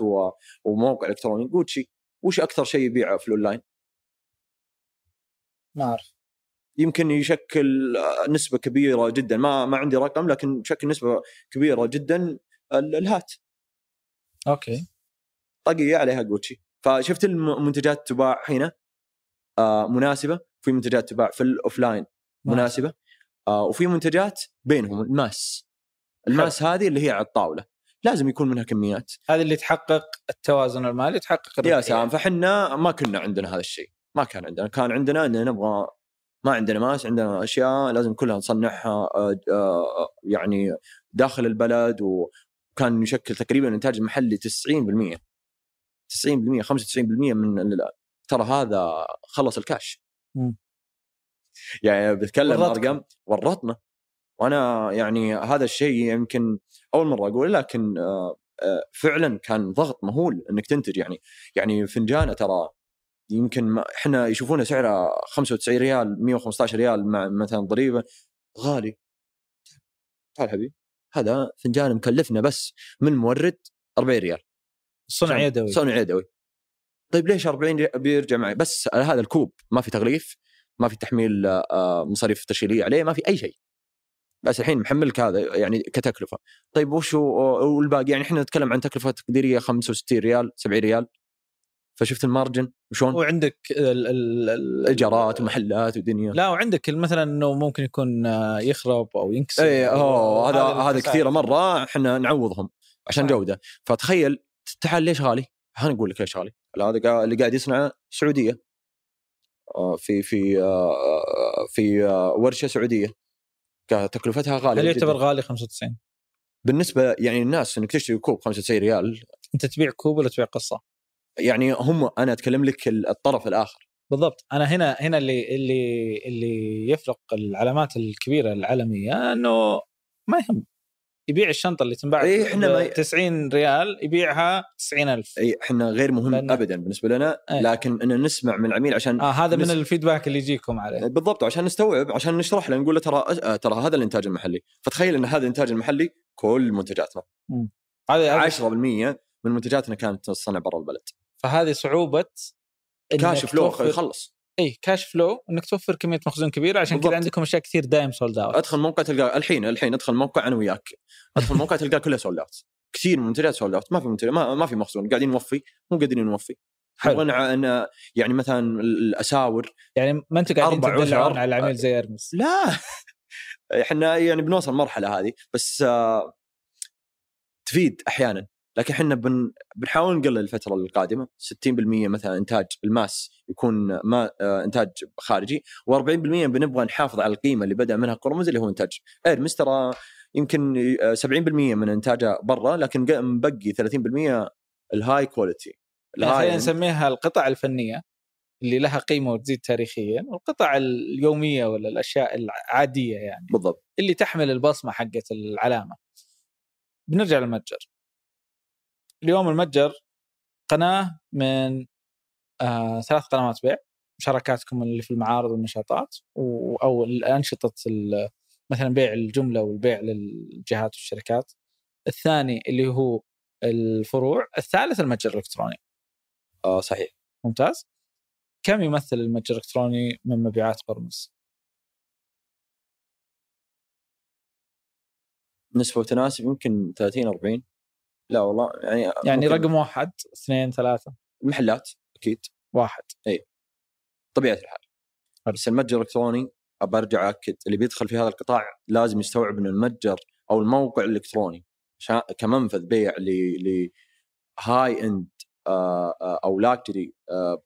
وموقع إلكتروني. جوتشي وش أكثر شيء يبيعه في الأونلاين؟ ما أعرف. يمكن يشكل نسبة كبيرة جدا. ما ما عندي رقم لكن يشكل نسبة كبيرة جدا ال- ال hat. okay. طاقيه عليها جوتشي. فشفت المنتجات تباع هنا؟ آه، مناسبة. في منتجات تباع في ال offline. مناسبة. آه، وفي منتجات بينهم ال mass. ال mass هذه اللي هي على الطاولة. لازم يكون منها كميات. هذه اللي تحقق التوازن المالي تحقق يا. سلام. فحنا ما كنا عندنا هذا الشيء. ما كان عندنا. كان عندنا إن نبغى ما عندنا mass عندنا أشياء لازم كلها نصنعها آه، آه، يعني داخل البلد وكان يشكل تقريبا الانتاج المحلي 90% 90% 95% من ترى هذا خلص الكاش مم. يعني بتكلم. أرقام ورطنا وأنا يعني هذا الشيء يمكن أول مرة أقول لكن آه، آه، فعلا كان ضغط مهول إنك تنتج يعني يعني فنجانة ترى يمكن ما إحنا يشوفونه سعره 95 ريال 115 ريال مع مثلا ضريبة. غالي. تعال حبيبي. هذا فنجان مكلفنا بس من مورد 40 ريال. صنع يدوي. صنع يدوي. طيب ليش 40 ريال بيرجع معي؟ بس على هذا الكوب ما في تغليف ما في تحميل آه، مصاريف تشغيلية عليه ما في أي شيء. بس الحين محملك هذا يعني كتكلفة. طيب وش هو- والباقي؟ يعني إحنا نتكلم عن تكلفة تقديرية 65 ريال 70 ريال. فشفت ال margin؟ وشلون وعندك ال ال ال ايجارات ومحلات ودنيا. لا وعندك مثلا إنه ممكن يكون آه، يخرب أو ينكسر. اي هو هذا هذا. كثيرة مرة إحنا نعوضهم عشان صح. جودة. فتخيل تعال ليش غالي؟ خليني أقول لك ليش غالي. هذا اللي قاعد يصنع سعودية. آه، في في آه، آه، في آه، ورشة سعودية. تكلفتها غالية هل. يعتبر غالي 95 بالنسبة يعني الناس إنك تشتري كوب 95 ريال. أنت تبيع كوب ولا تبيع قصة؟ يعني هم أنا أتكلم لك ال- الطرف الآخر. بالضبط. أنا هنا هنا اللي اللي اللي يفرق العلامات الكبيرة العالميه إنه ما يهم. يبيع الشنطة اللي تنباع إيه، إحنا ما- ب 90 ريال يبيعها 90000 إي إحنا غير مهم لأن- ابدا بالنسبة لنا أي. لكن ان نسمع من العميل عشان آه هذا من نس- ال feedback اللي يجيكم عليه. بالضبط. عشان نستوعب عشان نشرح له نقول له ترى آه، ترى هذا الإنتاج المحلي. فتخيل إن هذا الإنتاج المحلي كل منتجاتنا. هذا 10% من منتجاتنا كانت تصنع برا البلد. فهذه صعوبة له توفر- يخلص إي cash flow إنك توفر كمية مخزون كبيرة عشان كذا. عندكم أشياء كثير دايم sold out أدخل موقع تلقى الحين الحين أدخل موقع أنا وياك. أدخل موقع تلقى كلها sold out كثير من المنتجات sold out ما في منتج ما, ما في مخزون. قاعدين نوفي مو قادرين نوفي. حلو. نبغى نع- أن يعني مثلا الأساور. يعني ما أنتم قاعدين تدلعون. على العميل زي إرمس. لا. إحنا يعني بنوصل المرحله هذه بس آه، تفيد أحيانا. لكن إحنا بن بنحاول نقلل الفترة القادمة 60% مثلا إنتاج ال mass يكون ما آه، إنتاج خارجي و40% بنبغى نحافظ على القيمة اللي بدأ منها قرمز اللي هو إنتاج ايرمس ترى يمكن آه، 70% من إنتاجه برا لكن مبقي 30% ال high quality خلينا نسميها القطع الفنية اللي لها قيمة وتزيد تاريخيا والقطع اليومية ولا الأشياء العادية يعني بالضبط اللي تحمل البصمة حقت العلامة. بنرجع للمتجر. اليوم المتجر قناة من آه ثلاث قنوات بيع مشاركاتكم اللي في المعارض والنشاطات و- أو الأنشطة ال- مثلا بيع الجملة والبيع للجهات والشركات. الثاني اللي هو الفروع، الثالث المتجر الإلكتروني. آه صحيح ممتاز كم يمثل المتجر الإلكتروني من مبيعات برمس؟ نسبة وتناسب يمكن 30 40 لا والله يعني يعني ممكن رقم واحد اثنين ثلاثة. المحلات أكيد. واحد. طبيعة الحال. حلو. بس المتجر الإلكتروني أبى أرجع أكد اللي بيدخل في هذا القطاع لازم يستوعب ان المتجر أو الموقع الإلكتروني كمنفذ بيع ل ل high end أو luxury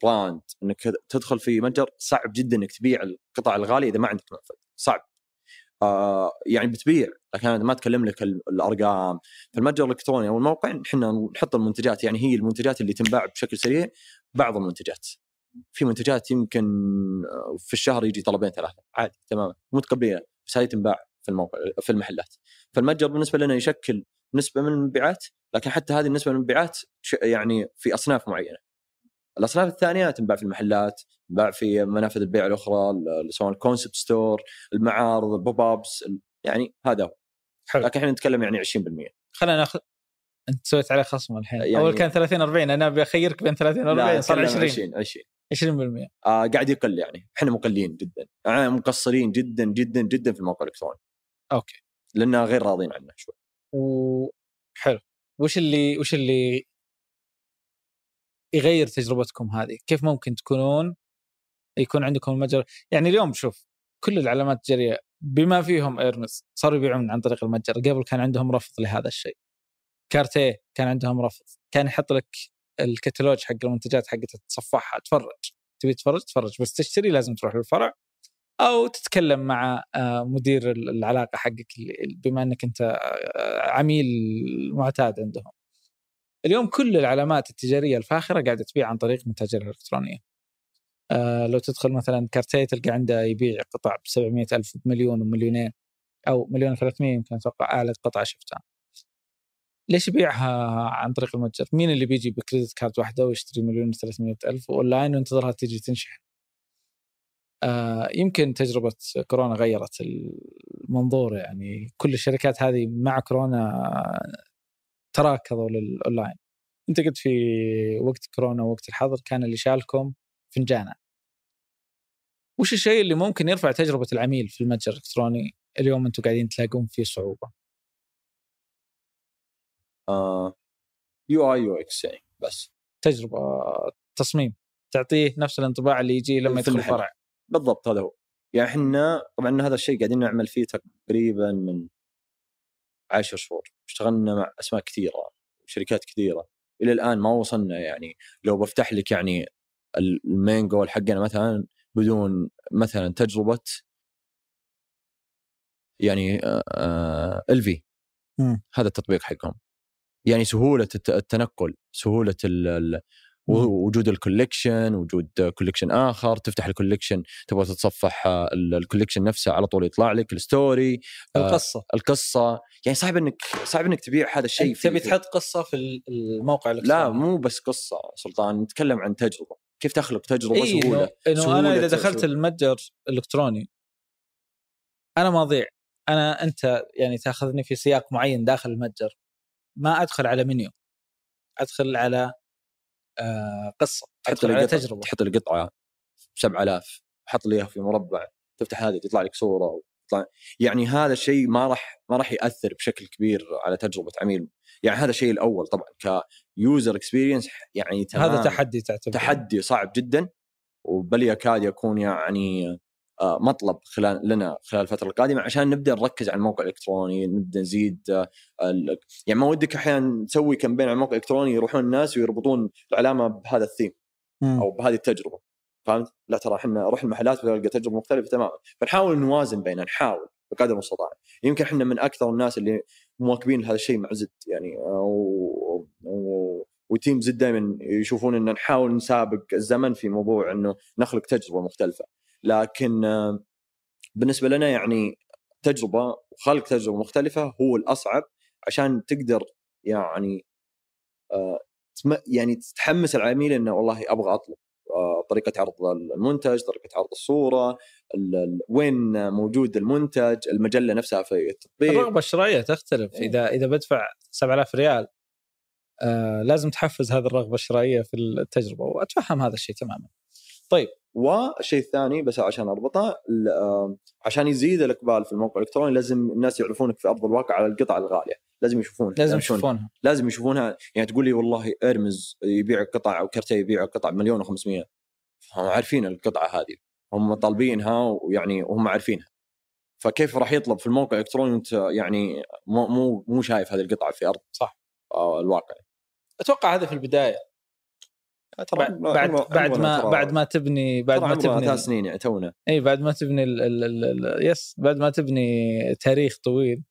brand إنك تدخل في متجر صعب جدا إنك تبيع القطع الغالية إذا ما عندك منفذ. صعب. آه يعني بتبيع لكن ما أتكلم لك ال- الأرقام. فالمتجر الإلكتروني أو الموقع إحنا نحط المنتجات يعني هي المنتجات اللي تنباع بشكل سريع بعض المنتجات. في منتجات يمكن آه، في الشهر يجي طلبين ثلاثة عادي تماما متقبلين بس هذه تنباع في الموقع في المحلات. فالمتجر بالنسبة لنا يشكل نسبة من المبيعات لكن حتى هذه النسبة من المبيعات يعني في أصناف معينة. الأصناف الثانية تنباع في المحلات تنباع في منافذ البيع الأخرى ال- سواء ال concept store المعارض ال pop-ups يعني هذا هو. حلو. لكن إحنا نتكلم يعني 20% خلينا ناخذ أنت سويت عليه خصم الحين. يعني- أول كان 30 40 أنا أبي أخيرك بين 30 و 40 صار 20 20 20 20% آه قاعد يقل يعني. إحنا مقلين جدا. يعني مقصرين جدا جدا جدا في الموقع الإلكتروني. أوكي. لأن غير راضين عنه شوي. وحلو وش اللي وش اللي يغير تجربتكم هذه؟ كيف ممكن تكونون يكون عندكم المتجر يعني اليوم شوف كل العلامات التجارية بما فيهم ايرمس صاروا يبيعون عن طريق المتجر. قبل كان عندهم رفض لهذا الشيء. كارتيه كان عندهم رفض. كان يحط لك الكتالوج حق المنتجات حقته تتصفحها تفرج. تبي تتفرج تفرج. بس تشتري لازم تروح للفرع أو تتكلم مع آه، مدير العلاقة حقك بما إنك أنت آه، عميل معتاد عندهم. اليوم كل العلامات التجارية الفاخرة قاعدة تبيع عن طريق متاجر الالكترونيه. آه، لو تدخل مثلا كارتيه تلقى عنده يبيع قطع ب 700 ألف بمليون ومليونين أو مليون 300 يمكن أتوقع اعلى قطعه شفتها. ليش يبيعها عن طريق المتجر؟ مين اللي بيجي ب credit card واحدة ويشتري مليون 300 ألف أونلاين وينتظرها تيجي تنشحن؟ آه، يمكن تجربة كورونا غيرت المنظور يعني كل الشركات هذه مع كورونا تراكضوا للأونلاين أنت قلت في وقت كورونا ووقت الحظر كان اللي شالكم فنجانة. وش الشيء اللي ممكن يرفع تجربة العميل في المتجر الإلكتروني اليوم أنتم قاعدين تلاقون فيه صعوبة؟ آه UI UX يعني بس. تجربة تصميم. تعطيه نفس الانطباع اللي يجي لما يدخل. الفرع. بالضبط هذا هو. يعني إحنا طبعا هذا الشيء قاعدين نعمل فيه تقريبا من عشر شهور اشتغلنا مع أسماء كثيرة شركات كثيرة إلى الآن ما وصلنا يعني لو بفتح لك يعني ال main goal حقنا مثلا بدون مثلا تجربة يعني LV. هذا التطبيق حقهم يعني سهولة الت- التنقل سهولة. وجود ال collection وجود collection آخر تفتح ال collection تبغى تتصفح آه، ال- ال collection نفسه على طول يطلع لك ال story آه، القصة. القصة. يعني صعب إنك صعب إنك تبيع هذا الشيء تبي تحط قصة في الموقع لا الإلكتروني مو بس قصة سلطان نتكلم عن تجربة. كيف تخلق تجربة اي سهولة؟ إنه سهولة أنا إذا دخلت تسويق. المتجر الإلكتروني أنا ما أضيع. أنا أنت يعني تأخذني في سياق معين داخل المتجر. ما أدخل على منيو. أدخل على آه قصة تحط لي قطعة تجربة. تحط لي قطعة 7000 حط لي إياها في مربع تفتح هذه تطلع لك صورة تطلع يعني هذا الشيء ما راح ما راح يأثر بشكل كبير على تجربة عميل. يعني هذا الشيء الأول طبعا ك user experience يعني تمام هذا تحدي تعتبر تحدي صعب جدا وبل يكاد يكون يعني مطلب خلال لنا خلال الفترة القادمة عشان نبدأ نركز على الموقع الإلكتروني نبدأ نزيد آه، يعني ما ودك أحيانا تسوي campaign على الموقع الإلكتروني يروحون الناس ويربطون العلامة بهذا الثيم. أو بهذه التجربة فهمت؟ لا ترى إحنا نروح المحلات ونلقى تجربة مختلفة تماما فنحاول نوازن بينها نحاول بقدر المستطاع يمكن إحنا من أكثر الناس اللي مواكبين لهذا الشيء مع زد يعني و... و... وتيم زد دائما يشوفون ان نحاول نسابق الزمن في موضوع إنه نخلق تجربة مختلفة لكن آه، بالنسبة لنا يعني تجربة وخلق تجربة مختلفة هو الأصعب عشان تقدر يعني آه، يعني تحمس العميل إنه والله أبغى أطلب آه، طريقة عرض المنتج، طريقة عرض الصورة، ال- ال- وين موجود المنتج، المجلة نفسها في التطبيق الرغبة الشرائية تختلف إيه. إذا إذا بدفع 7000 ريال آه لازم تحفز هذه الرغبة الشرائية في التجربة وأتفهم هذا الشيء تماما. والشيء الثاني بس عشان أربطه عشان يزيد الإقبال في الموقع الإلكتروني لازم الناس يعرفونك في أرض الواقع على القطع الغالية، لازم يشوفونها لازم. يشوفونها. لازم يشوفونها. يعني تقول لي والله إرمز يبيع قطع أو كرتي يبيع قطع بمليون و500 هم عارفين القطعة هذه. هم طالبينها ويعني وهم عارفينها. فكيف راح يطلب في الموقع الإلكتروني وأنت يعني مو مو مو شايف هذه القطعة في أرض صح. آه الواقع؟ أتوقع هذا في البداية. بعد بعد, عمره- بعد عمره ما ترى- بعد ما تبني بعد ترى ما تبني ثلاث سنين يعني تونا. إي بعد ما تبني ال ال ال ال يس بعد ما تبني تاريخ طويل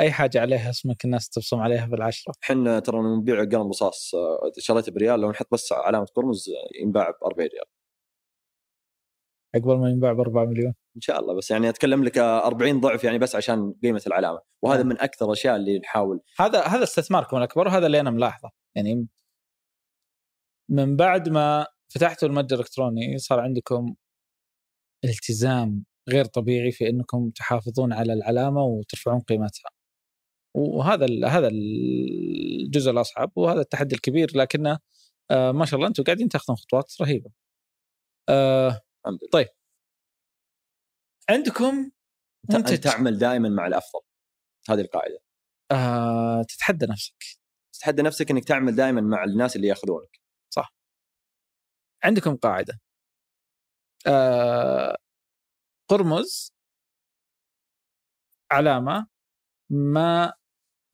أي حاجة عليها اسمك الناس تبصم عليها بالعشرة. إحنا ترى نبيع قلم رصاص آه، شريته بريال لو نحط بس علامة قرمز آه، ينباع ب 40 ريال. عقبال ما ينباع ب 4 مليون. إن شاء الله بس يعني أتكلم لك آه، 40 ضعف يعني بس عشان قيمة العلامة. وهذا نعم. من أكثر الاشياء اللي نحاول. هذا هذا استثماركم الأكبر وهذا اللي أنا ملاحظه. يعني من بعد ما فتحتوا المتجر الإلكتروني صار عندكم التزام غير طبيعي في إنكم تحافظون على العلامة وترفعون قيمتها. وهذا ال- هذا الجزء الأصعب وهذا التحدي الكبير لكنه آه ما شاء الله أنتم قاعدين تأخذون خطوات رهيبة. آه لله. عندكم منتج. أنت تعمل دائما مع الأفضل. هذه القاعدة. آه تتحدى نفسك. تتحدى نفسك إنك تعمل دائما مع الناس اللي يأخذونك. عندكم قاعدة. آه قرمز علامة ما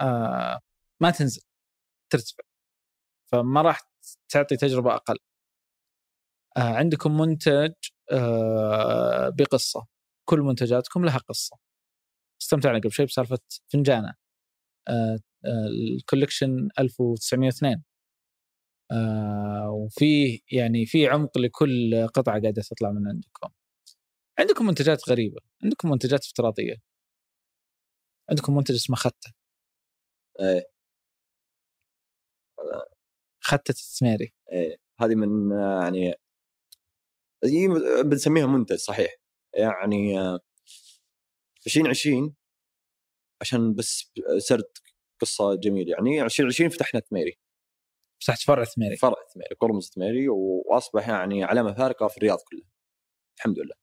آه ما تنزل ترتفع فما راح تعطي تجربة أقل. آه عندكم منتج آه بقصة. كل منتجاتكم لها قصة. استمتعنا قبل شوي بسالفة فنجانه آه آه الكوليكشن 1902 آه وفي يعني في عمق لكل قطعة قاعدة تطلع من عندكم. عندكم منتجات غريبة، عندكم منتجات افتراضية. عندكم منتج اسمه خته، إيه خته التسميري. إيه هذه من يعني بنسميها منتج صحيح يعني آه، 2020 عشان بس سرد قصة جميلة يعني 2020 فتحنا ثميري فتحت فرع ثميري. فرع ثميري قرمز ثميري وأصبح يعني علامه فارقه في الرياض كلها الحمد لله.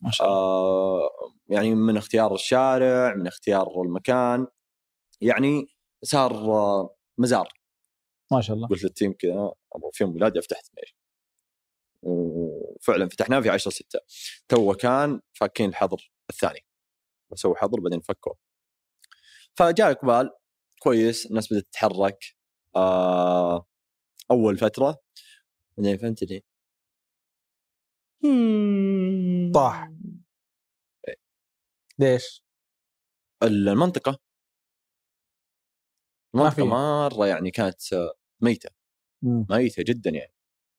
ما شاء الله. آه يعني من اختيار الشارع من اختيار المكان يعني صار آه، مزار. ما شاء الله. قلت لل team كذا في يوم ميلادي أفتح ثميري وفعلا فتحناه في 10 6 تو كان فاكين الحظر الثاني. بسوي حظر بعدين فكوا فجاء إقبال كويس الناس بدأت تتحرك. آه أول فترة بعدين فهمت لي طاح. ليش؟ المنطقة ما المنطقة. مرة يعني كانت ميتة مم. ميتة جدا يعني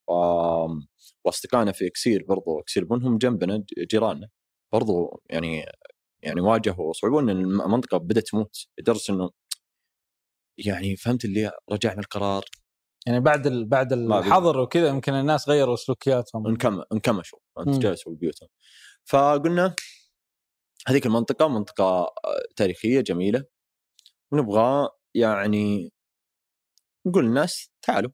و- وأصدقائنا في اكسير برضو اكسير بنهم جنبنا جيراننا برضو يعني يعني واجهوا صعوبه إن المنطقة بدأت تموت لدرجة إنه يعني فهمت اللي رجعنا القرار يعني بعد ال... بعد الحظر وكذا يمكن الناس غيروا سلوكياتهم. انكم انكمشوا. جلسوا ببيوتهم فقلنا هذيك المنطقة منطقة آه، تاريخية جميلة. ونبغى يعني نقول للناس تعالوا.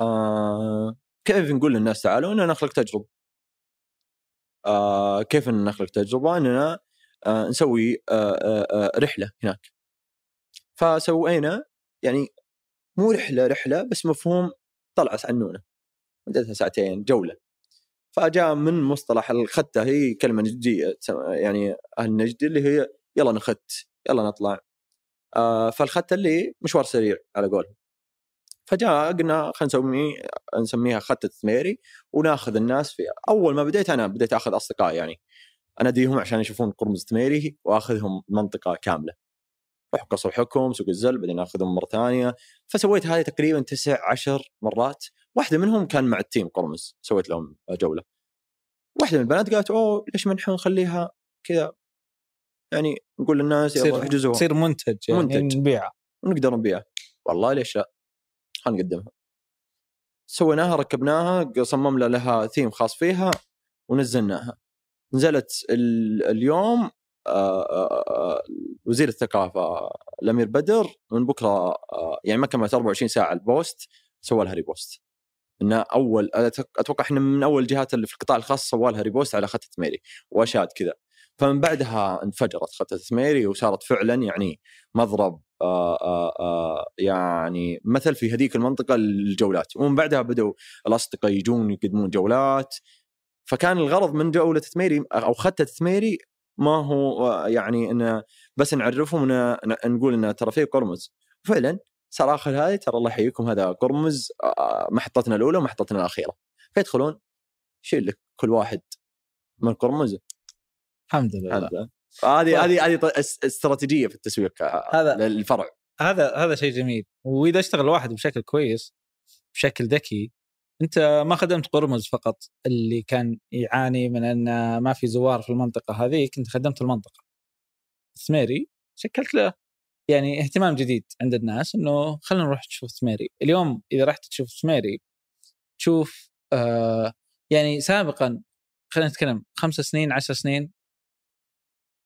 آه كيف نقول للناس تعالوا؟ إننا نخلق تجربة. آه كيف إن نخلق تجربة؟ إننا آه نسوي آه آه آه رحلة هناك. فسوينا يعني مو رحلة رحلة بس مفهوم طلعه عنونه مدتها ساعتين جولة. فجاء من مصطلح الخته هي كلمة نجدية يعني أهل نجد اللي هي يلا نخت يلا نطلع. آه فالخته اللي مشوار سريع على قولهم فجاء قلنا خلينا نسمي نسميها خطه ثميري وناخذ الناس فيها. أول ما بديت أنا بديت أخذ اصدقائي يعني. اناديهم عشان يشوفون قرمز ثميري وأخذهم منطقة كاملة. روح قصر الحكم سوق الزل بعدين آخذهم مرة ثانية. فسويت هذه تقريبا تسع عشر مرات. واحدة منهم كان مع ال team قرمز. سويت لهم جولة. واحدة من البنات قالت أوه ليش ما نحن نخليها كذا؟ يعني نقول للناس يلا احجزوها. تصير منتج يعني منتج. نبيعها ونقدر نبيعها والله ليش لا؟ خلينا نقدمها. سويناها ركبناها صمم لها ثيم خاص فيها ونزلناها. نزلت ال- اليوم وزير الثقافة الأمير بدر من بكرة آه، يعني ما كملت 24 ساعة ال post سوى لها repost. إنه أول أتوقع إحنا من أول الجهات اللي في القطاع الخاص سوى لها repost على خطة ثميري واشاد كذا. فمن بعدها انفجرت خطة ثميري وصارت فعلا يعني مضرب آه، آه، آه، يعني مثل في هذيك المنطقة للجولات. ومن بعدها بدأوا الأصدقاء يجون يقدمون جولات. فكان الغرض من جولة ثميري أو خطة ثميري ما هو يعني إنه بس نعرفهم نقول إنه ترى في قرمز. فعلا صار اخر هذه ترى الله يحييكم هذا قرمز آه، محطتنا الأولى ومحطتنا الأخيرة. فيدخلون يشيل لك كل واحد من قرمز الحمد لله. لله. هذه هذه هذه استراتيجية في التسويق آه، هذا- للفرع. هذا هذا شيء جميل. وإذا اشتغل واحد بشكل كويس بشكل ذكي أنت ما خدمت قرمز فقط اللي كان يعاني من أن ما في زوار في المنطقة هذيك انت خدمت المنطقة. ثميري شكلت له يعني اهتمام جديد عند الناس إنه خلينا نروح نشوف ثميري اليوم إذا رحت تشوف ثميري تشوف آه يعني سابقا خلينا نتكلم خمس سنين عشر سنين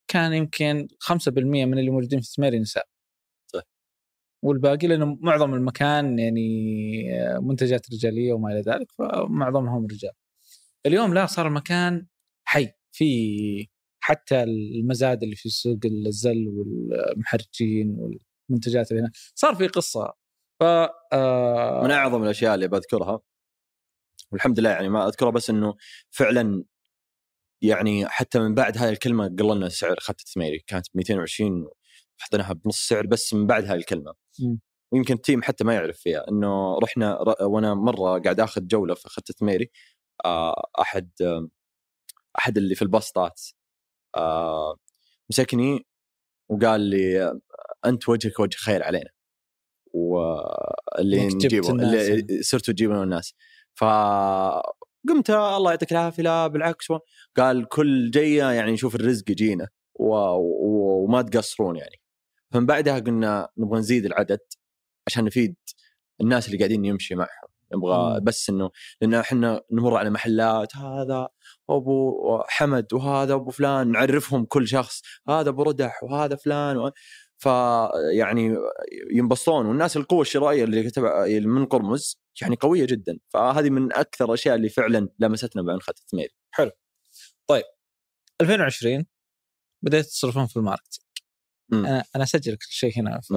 كان يمكن 5% من اللي موجودين في ثميري نساء. والباقي لأنه معظم المكان يعني آه، منتجات رجالية وما إلى ذلك فمعظمهم رجال. اليوم لا صار المكان حي في حتى المزاد اللي في سوق الزل والمحرجين والمنتجات اللي هنا صار في قصة ف آه، من أعظم الأشياء اللي بذكرها والحمد لله يعني ما أذكرها بس إنه فعلا يعني حتى من بعد هذه الكلمة قللنا سعر خطه ثميري كانت ب 220 حطيناها بنص سعر بس من بعد هذه الكلمة. ويمكن التيم حتى ما يعرف فيها إنه رحنا وأنا مرة قاعد آخذ جولة في خطة ثميري آه، أحد أحد اللي في البسطات آه، مسكني وقال لي أنت وجهك وجه خير علينا. واللي نجيبه الناس اللي صرتوا تجيبون الناس. فقمت الله يعطيك العافية لا بالعكس قال كل جيه يعني نشوف الرزق يجينا و... و... وما تقصرون يعني. فمن بعدها قلنا نبغى نزيد العدد عشان نفيد الناس اللي قاعدين يمشي معهم. نبغى. بس إنه لأن إحنا نمر على محلات هذا أبو حمد وهذا أبو فلان نعرفهم كل شخص هذا أبو ردح وهذا فلان و... فيعني ينبسطون. والناس القوة الشرائية اللي تبع من قرمز يعني قوية جدا. فهذه من أكثر الاشياء اللي فعلا لمستنا بعنخه ثمير 2020 بديت تصرفون في الماركتينج. أنا أنا أسجل كل شيء هنا ف.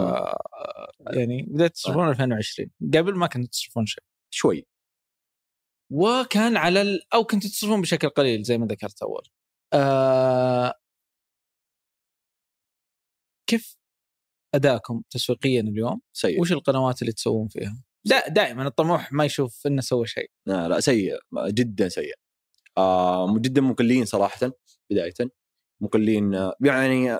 يعني بديت تصرفون 2020 قبل ما كنتوا تصرفون شيء. شوي. وكان على ال... أو كنتوا تصرفون بشكل قليل زي ما ذكرت أول. آه... كيف ادائكم تسويقيا اليوم؟ سيء. وش القنوات اللي تسوون فيها؟ دا دائما الطموح ما يشوف إنه سوى شيء. لا, لا سيء جدا سيء. آه جدا مقلين صراحة بدايه مقلين آه، يعني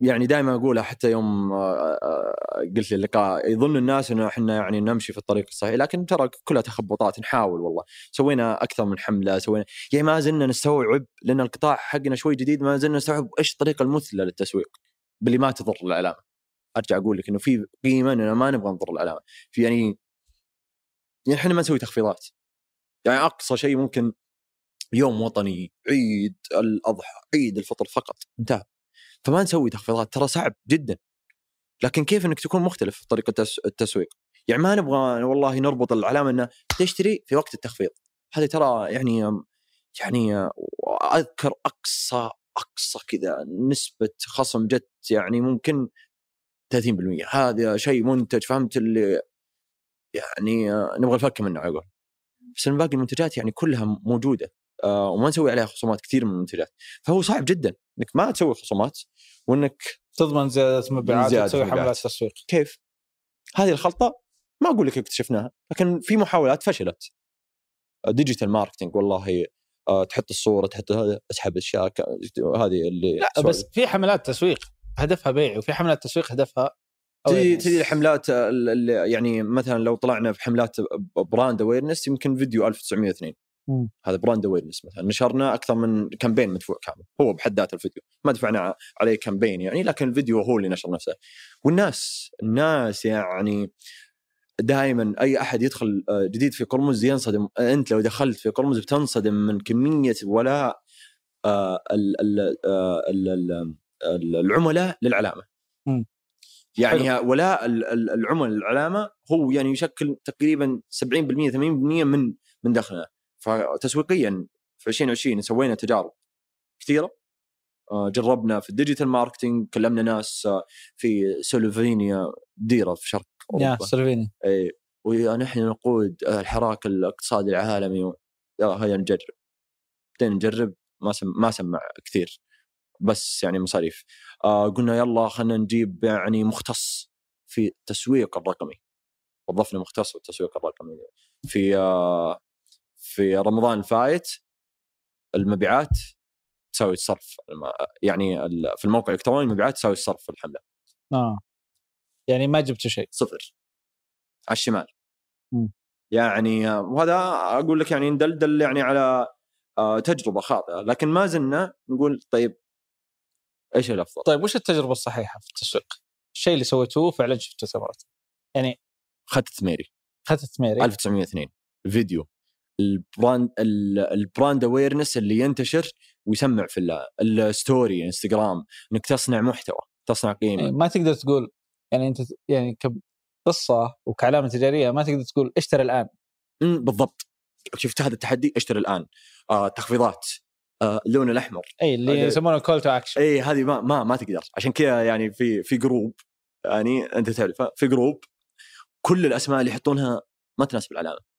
يعني دائما أقولها حتى يوم آه، آه، قلت لي اللقاء يظن الناس إنه إحنا يعني نمشي في الطريق الصحيح لكن ترى كلها تخبطات نحاول والله. سوينا أكثر من حملة سوينا يعني ما زلنا نستوعب لأن القطاع حقنا شوي جديد ما زلنا نستوعب إيش الطريقة المثلى للتسويق باللي ما تضر العلامة. أرجع أقول لك إنه في قيمة اننا ما نبغى نضر العلامة. في يعني يعني إحنا ما نسوي تخفيضات. يعني أقصى شيء ممكن يوم وطني عيد الأضحى عيد الفطر فقط انتهى. فما نسوي تخفيضات ترى صعب جدا. لكن كيف إنك تكون مختلف في طريقة التس- التسويق؟ يعني ما نبغى والله نربط العلامة إنه تشتري في وقت التخفيض. هذه ترى يعني يعني أذكر أقصى أقصى كذا نسبة خصم جت يعني ممكن 30% هذا شيء منتج فهمت اللي؟ يعني نبغى نفك منه على بس باقي المنتجات يعني كلها موجودة. وما نسوي عليها خصومات كثير من المنتجات فهو صعب جدا إنك ما تسوي خصومات وإنك تضمن زيادة مبيعات وتسوي. حملات تسويق كيف؟ هذه الخلطة ما أقول لك اكتشفناها لكن في محاولات فشلت digital marketing والله آه، تحط الصورة تحط هذا اسحب أشياء هذه اللي لا سوالف. بس في حملات تسويق هدفها بيع وفي حملات تسويق هدفها تجي. تجي الحملات ال- ال- يعني مثلا لو طلعنا في حملات brand awareness يمكن فيديو 1902 مم. هذا brand awareness مثلا. نشرنا أكثر من campaign مدفوع كامل. هو بحد ذاته الفيديو. ما دفعنا عليه campaign يعني لكن الفيديو هو اللي نشر نفسه. والناس الناس يعني دائما أي أحد يدخل آه، جديد في قرمز ينصدم. أنت لو دخلت في قرمز بتنصدم من كمية ولاء آه، آه، ال- ال- ال- العملاء للعلامة. مم. يعني ولاء ال- ال- العملاء للعلامة هو يعني يشكل تقريبا 70% 80% من من دخلنا. فتسويقيا في 2020 سوينا تجارب كثيرة. آه، جربنا في ال digital marketing كلمنا ناس آه، في سلوفينيا ديرة في شرق يا اوروبا سلفيني اي ونحن نقود الحراك الاقتصادي العالمي. هيا نجرب. بدينا نجرب ما سم... ما سمع كثير. بس يعني مصاريف. آه قلنا يلا خلينا نجيب يعني مختص في التسويق الرقمي. وظفنا مختص في التسويق الرقمي. في آه في رمضان الفايت المبيعات تساوي الصرف. يعني في الموقع الإلكتروني المبيعات تساوي الصرف في الحمله آه. يعني ما جبتوا شيء. صفر. على الشمال. مم. يعني وهذا أقول لك يعني ندلدل يعني على آه، تجربة خاطئة. لكن ما زلنا نقول طيب إيش الأفضل؟ طيب وش التجربة الصحيحة في التسويق؟ الشيء اللي سويتوه فعلا شفتوا ثمرته يعني خطة ثميري. خطة ثميري. 1902 فيديو. ال brand ال- ال brand awareness اللي ينتشر ويسمع في ال- ال story انستغرام إنك تصنع محتوى تصنع قيمة. يعني ما تقدر تقول يعني أنت يعني كقصة وكعلامة تجارية ما تقدر تقول اشتري الآن. بالضبط. شفت هذا التحدي اشتري الآن. آه تخفيضات. آه اللون الأحمر. اي اللي يسمونه call to action اي هذه ما ما ما تقدر. عشان كذا يعني في في group يعني أنت تعرف في group كل الأسماء اللي يحطونها ما تناسب العلامة.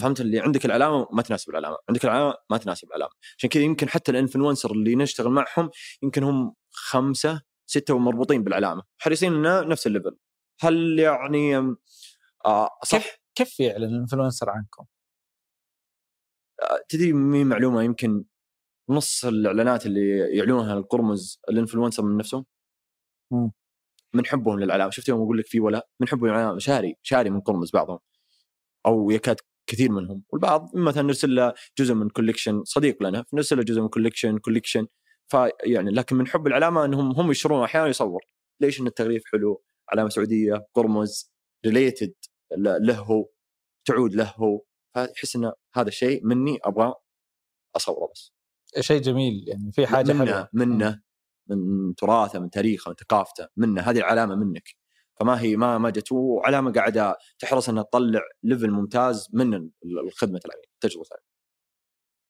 فهمت؟ اللي عندك العلامه ما تناسب العلامه عندك العلامه ما تناسب العلامه عشان كذا يمكن حتى ال influencer اللي نشتغل معهم يمكن هم خمسة ستة ومربوطين بالعلامه حريصين إنه نفس ال level. هل يعني آه صح؟ كيف كيف يعلن ال influencer عنكم؟ آه، تدري مين معلومة يمكن نص الإعلانات اللي يعلنونها لقرمز ال influencer من نفسهم؟ مم. من حبهم للعلامه شفت يوم أقول لك في ولا من حبهم للعلامه شاري شاري من قرمز بعضهم. أو يكاد كثير منهم. والبعض مثلا نرسل له جزء من collection صديق لنا نرسل له جزء من collection collection فيعني لكن من حب العلامة إنهم هم يشترون أحيانا يصور. ليش إن التغليف حلو؟ علامة سعودية قرمز related له تعود له. هو فيحس إن هذا الشيء مني أبغى أصوره بس. شيء جميل يعني في حاجة منه حلوة. منه من تراثه من تاريخه من ثقافته منه. هذه العلامة منك. فما هي ما ما جت وعلامة قاعدة تحرص إنها تطلع level ممتاز من ال- الخدمة العميل تجربة العميل.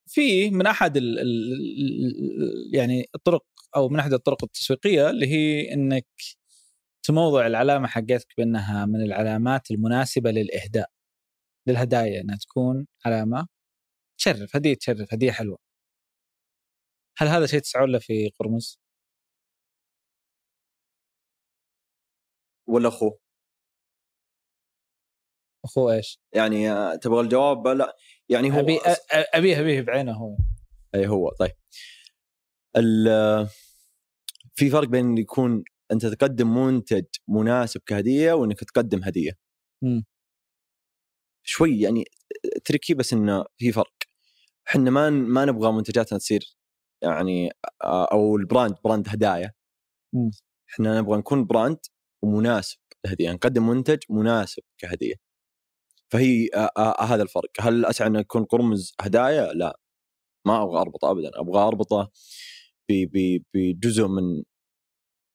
في من أحد ال ال يعني الطرق أو من أحد الطرق التسويقية اللي هي إنك تموضع العلامة حقتك بأنها من العلامات المناسبة للإهداء للهدايا إنها تكون علامة تشرف هدية تشرف هدية حلوة هل هذا شيء تسعون له في قرمز؟ ولا أخوه أخوه إيش؟ يعني تبغى الجواب لا يعني هو ابي ابيه أبيه بعينه هو أي هو طيب ال- في فرق بين يكون أنت تقدم منتج مناسب كهدية وإنك تقدم هدية. مم. شوي يعني tricky بس إنه في فرق. إحنا ما ما نبغى منتجاتنا تصير يعني أو ال brand brand هدايا. إحنا نبغى نكون brand ومناسب للهديه، نقدم منتج مناسب كهديه. فهي آه، آه، هذا الفرق، هل اسعى انه يكون قرمز هدايا؟ لا. ما أبغى أربطه ابدا، أبغى أربطه بجزء من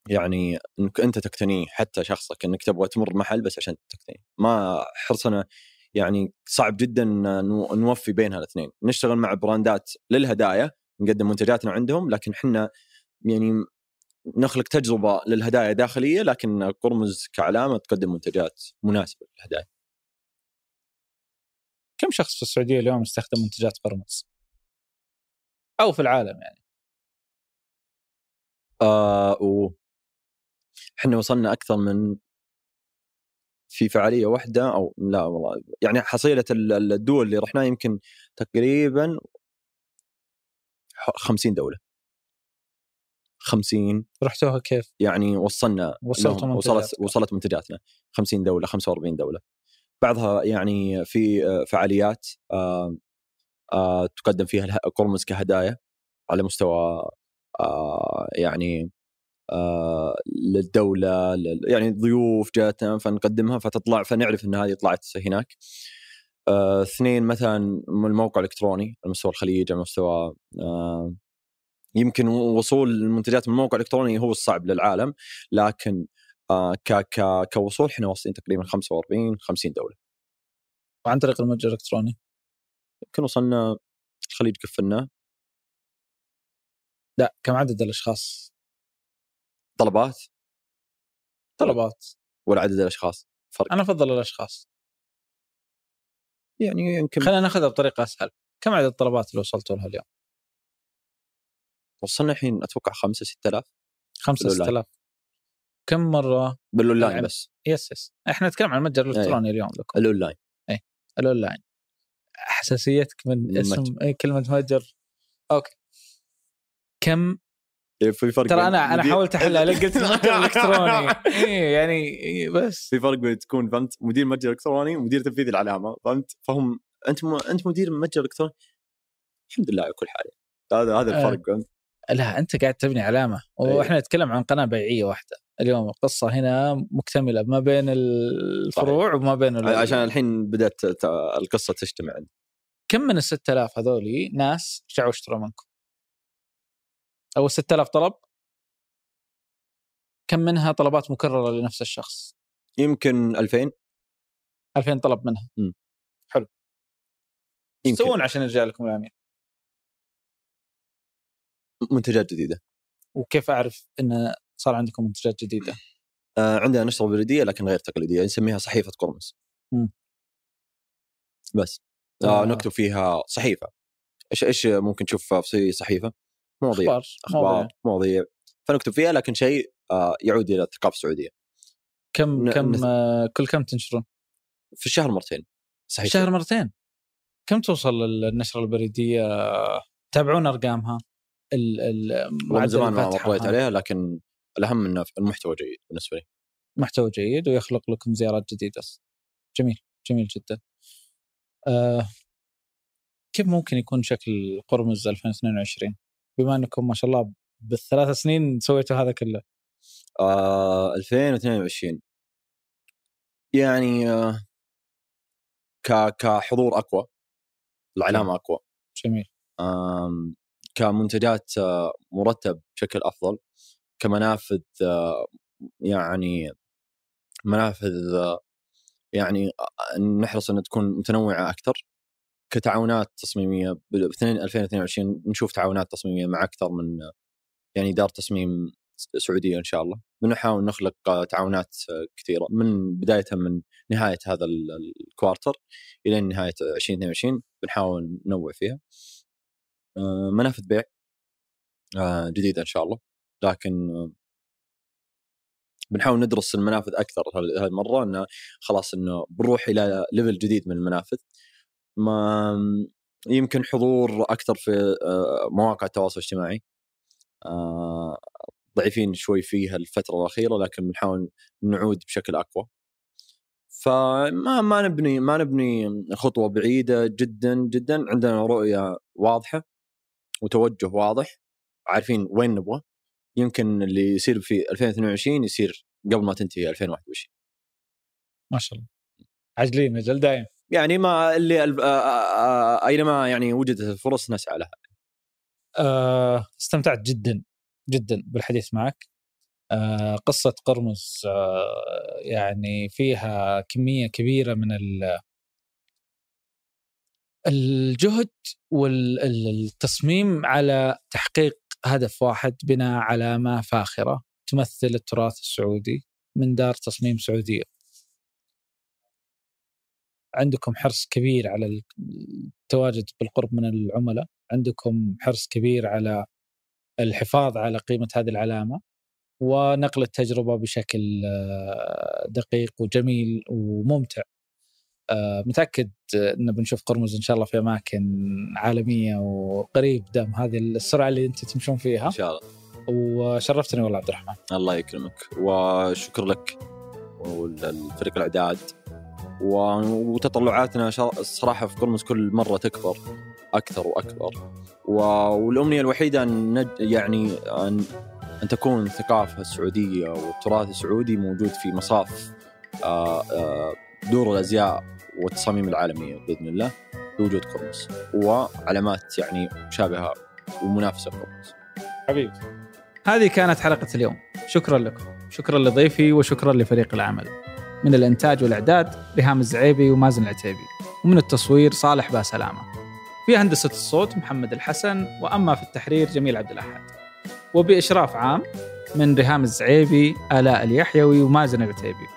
يعني إنك أنت تقتنيه حتى شخصك إنك تبغى تمر محل بس عشان تقتنيه، ما حرصنا يعني صعب جدا نوفي بين هالاثنين، نشتغل مع براندات للهدايا نقدم منتجاتنا عندهم لكن إحنا يعني نخلق تجربة للهدايا داخلية لكن قرمز كعلامة تقدم منتجات مناسبة للهدايا. كم شخص في السعودية اليوم يستخدم منتجات قرمز؟ أو في العالم يعني آه و إحنا وصلنا أكثر من في فعالية واحدة أو لا والله يعني حصيلة ال- الدول اللي رحناها يمكن تقريبا ح- 50 دولة 50 رحتوها كيف؟ يعني وصلنا وصلتوا. وصلت وصلت منتجاتنا 50 دولة 45 دولة بعضها يعني في آه، فعاليات آه، آه، تقدم فيها قرمز كهدايا على مستوى آه، يعني آه، للدولة لل- يعني ضيوف جاتنا فنقدمها فتطلع فنعرف إن هذه طلعت هناك. آه، اثنين مثلا من الموقع الإلكتروني على مستوى الخليج على مستوى آه، يمكن وصول المنتجات من الموقع الالكتروني هو الصعب للعالم لكن آه، ك ك كوصول إحنا واصلين تقريبا 45 50 دولة. وعن طريق المتجر الإلكتروني؟ يمكن وصلنا الخليج قفلناه لا كم عدد الأشخاص؟ طلبات؟ طلبات. ولا عدد الأشخاص فرق. أنا أفضل الأشخاص. يعني يمكن خلينا ناخذها بطريقة أسهل. كم عدد الطلبات اللي وصلتوا لها اليوم؟ وصلنا الحين أتوقع 5 6000 5 بالأونلاين. 6000 كم مرة؟ بالأونلاين يعني- بس. yes yes إحنا نتكلم عن المتجر الإلكتروني اليوم لكم. ال online. ال online. حساسيتك من اسم. اي كلمة متجر. okay. كم؟ إيه، في فرق ترى أنا أنا حاولت أحلها لك قلت المتجر الإلكتروني. اي يعني إيه بس. في فرق بين تكون فهمت؟ مدير متجر إلكتروني ومدير تنفيذي العلامه فهمت؟ فهم أنت م... أنت مدير متجر إلكتروني؟ الحمد لله على كل حال. هذا هذا. الفرق فهمت؟ لا أنت قاعد تبني علامة. وإحنا نتكلم عن قناة بيعية واحدة. اليوم القصة هنا مكتملة ما بين الفروع وما بين ال- عشان الحين بدأت القصة تجتمع. كم من ال 6000 هذولي ناس رجعوا اشتروا منكم؟ أو ال 6000 طلب؟ كم منها طلبات مكررة لنفس الشخص؟ يمكن 2000 2000 طلب منها. إيش يمكن. تسوون عشان يرجع لكم العميل؟ منتجات جديدة وكيف أعرف إن صار عندكم منتجات جديدة؟ آه عندنا نشره بريديه لكن غير تقليدية نسميها صحيفة قرمز. بس آه آه. نكتب فيها صحيفة إيش إيش ممكن تشوف في صحيفة مواضيع أخبار أخبار مواضيع. فنكتب فيها لكن شيء آه يعود إلى الثقافة السعودية كم ن- كم نث- آه، كل كم تنشرون؟ في الشهر مرتين صحيح شهر مرتين كم توصل النشره البريدية؟ تابعون أرقامها؟ ال ال من زمان ما ها؟ عليها لكن الأهم إنه المحتوى جيد بالنسبة لي. محتوى جيد ويخلق لكم زيارات جديدة. جميل جميل جدا. آه كيف ممكن يكون شكل قرمز 2022 بما إنكم ما شاء الله بالثلاث سنين سويتوا هذا كله. آه 2022 يعني آه كحضور أقوى العلامه أقوى. جميل. كمنتجات آه، مرتب بشكل أفضل كمنافذ آه، يعني منافذ آه، يعني نحرص ان تكون متنوعة أكثر كتعاونات تصميمية ب 2022 نشوف تعاونات تصميمية مع أكثر من يعني دار تصميم سعودية إن شاء الله. بنحاول نخلق تعاونات كثيرة من بداية من نهاية هذا ال- الكوارتر إلى نهاية 2022 بنحاول ننوع فيها. منافذ بيع آه، جديده إن شاء الله. لكن آه، بنحاول ندرس المنافذ أكثر هال- هذه المره إنه خلاص إنه بنروح إلى ليفل جديد من المنافذ ما يمكن حضور أكثر في آه، مواقع التواصل الاجتماعي. آه، ضعيفين شوي فيها الفترة الأخيرة لكن بنحاول نعود بشكل أقوى. فما ما نبني ما نبني خطوة بعيدة جدا جدا. عندنا رؤية واضحة. وتوجه واضح عارفين وين نبغى. يمكن اللي يصير في 2022 يصير قبل ما تنتهي 2021 ما شاء الله. عاجلين أجل دايم. يعني ما اللي أينما يعني وجدت الفرص نسعى لها. آه استمتعت جدا جدا بالحديث معك. آه قصة قرمز آه يعني فيها كمية كبيرة من الجهد والتصميم على تحقيق هدف واحد بناء علامه فاخرة تمثل التراث السعودي من دار تصميم سعودية. عندكم حرص كبير على التواجد بالقرب من العملاء، عندكم حرص كبير على الحفاظ على قيمة هذه العلامة ونقل التجربة بشكل آه، دقيق وجميل وممتع. آه، متأكد ان بنشوف قرمز إن شاء الله في أماكن عالمية وقريب دام هذه السرعة اللي أنتم تمشون فيها. إن شاء الله. وشرفتني والله عبد الرحمن. الله يكرمك وشكر لك وللفريق الإعداد وتطلعاتنا الصراحه في قرمز كل مرة تكبر أكثر وأكبر والأمنية الوحيدة أن. يعني ان أن تكون الثقافه السعوديه والتراث السعودي موجود في مصاف آه، آه، دور الأزياء والتصاميم العالمية بإذن الله بوجود قرمز. وعلامات يعني مشابهة ومنافسة قرمز. حبيبي. هذه كانت حلقة اليوم، شكرا لكم، شكرا لضيفي وشكرا لفريق العمل. من الإنتاج والإعداد ريهام الزعيبي ومازن العتيبي. ومن التصوير صالح باسلامة. في هندسة الصوت محمد الحسن. وأما في التحرير جميل عبد الأحد. وبإشراف عام من ريهام الزعيبي آلاء اليحيوي ومازن العتيبي.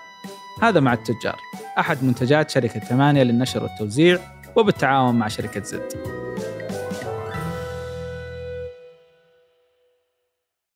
هذا مع التجار. أحد منتجات شركة ثمانية للنشر والتوزيع وبالتعاون مع شركة زد.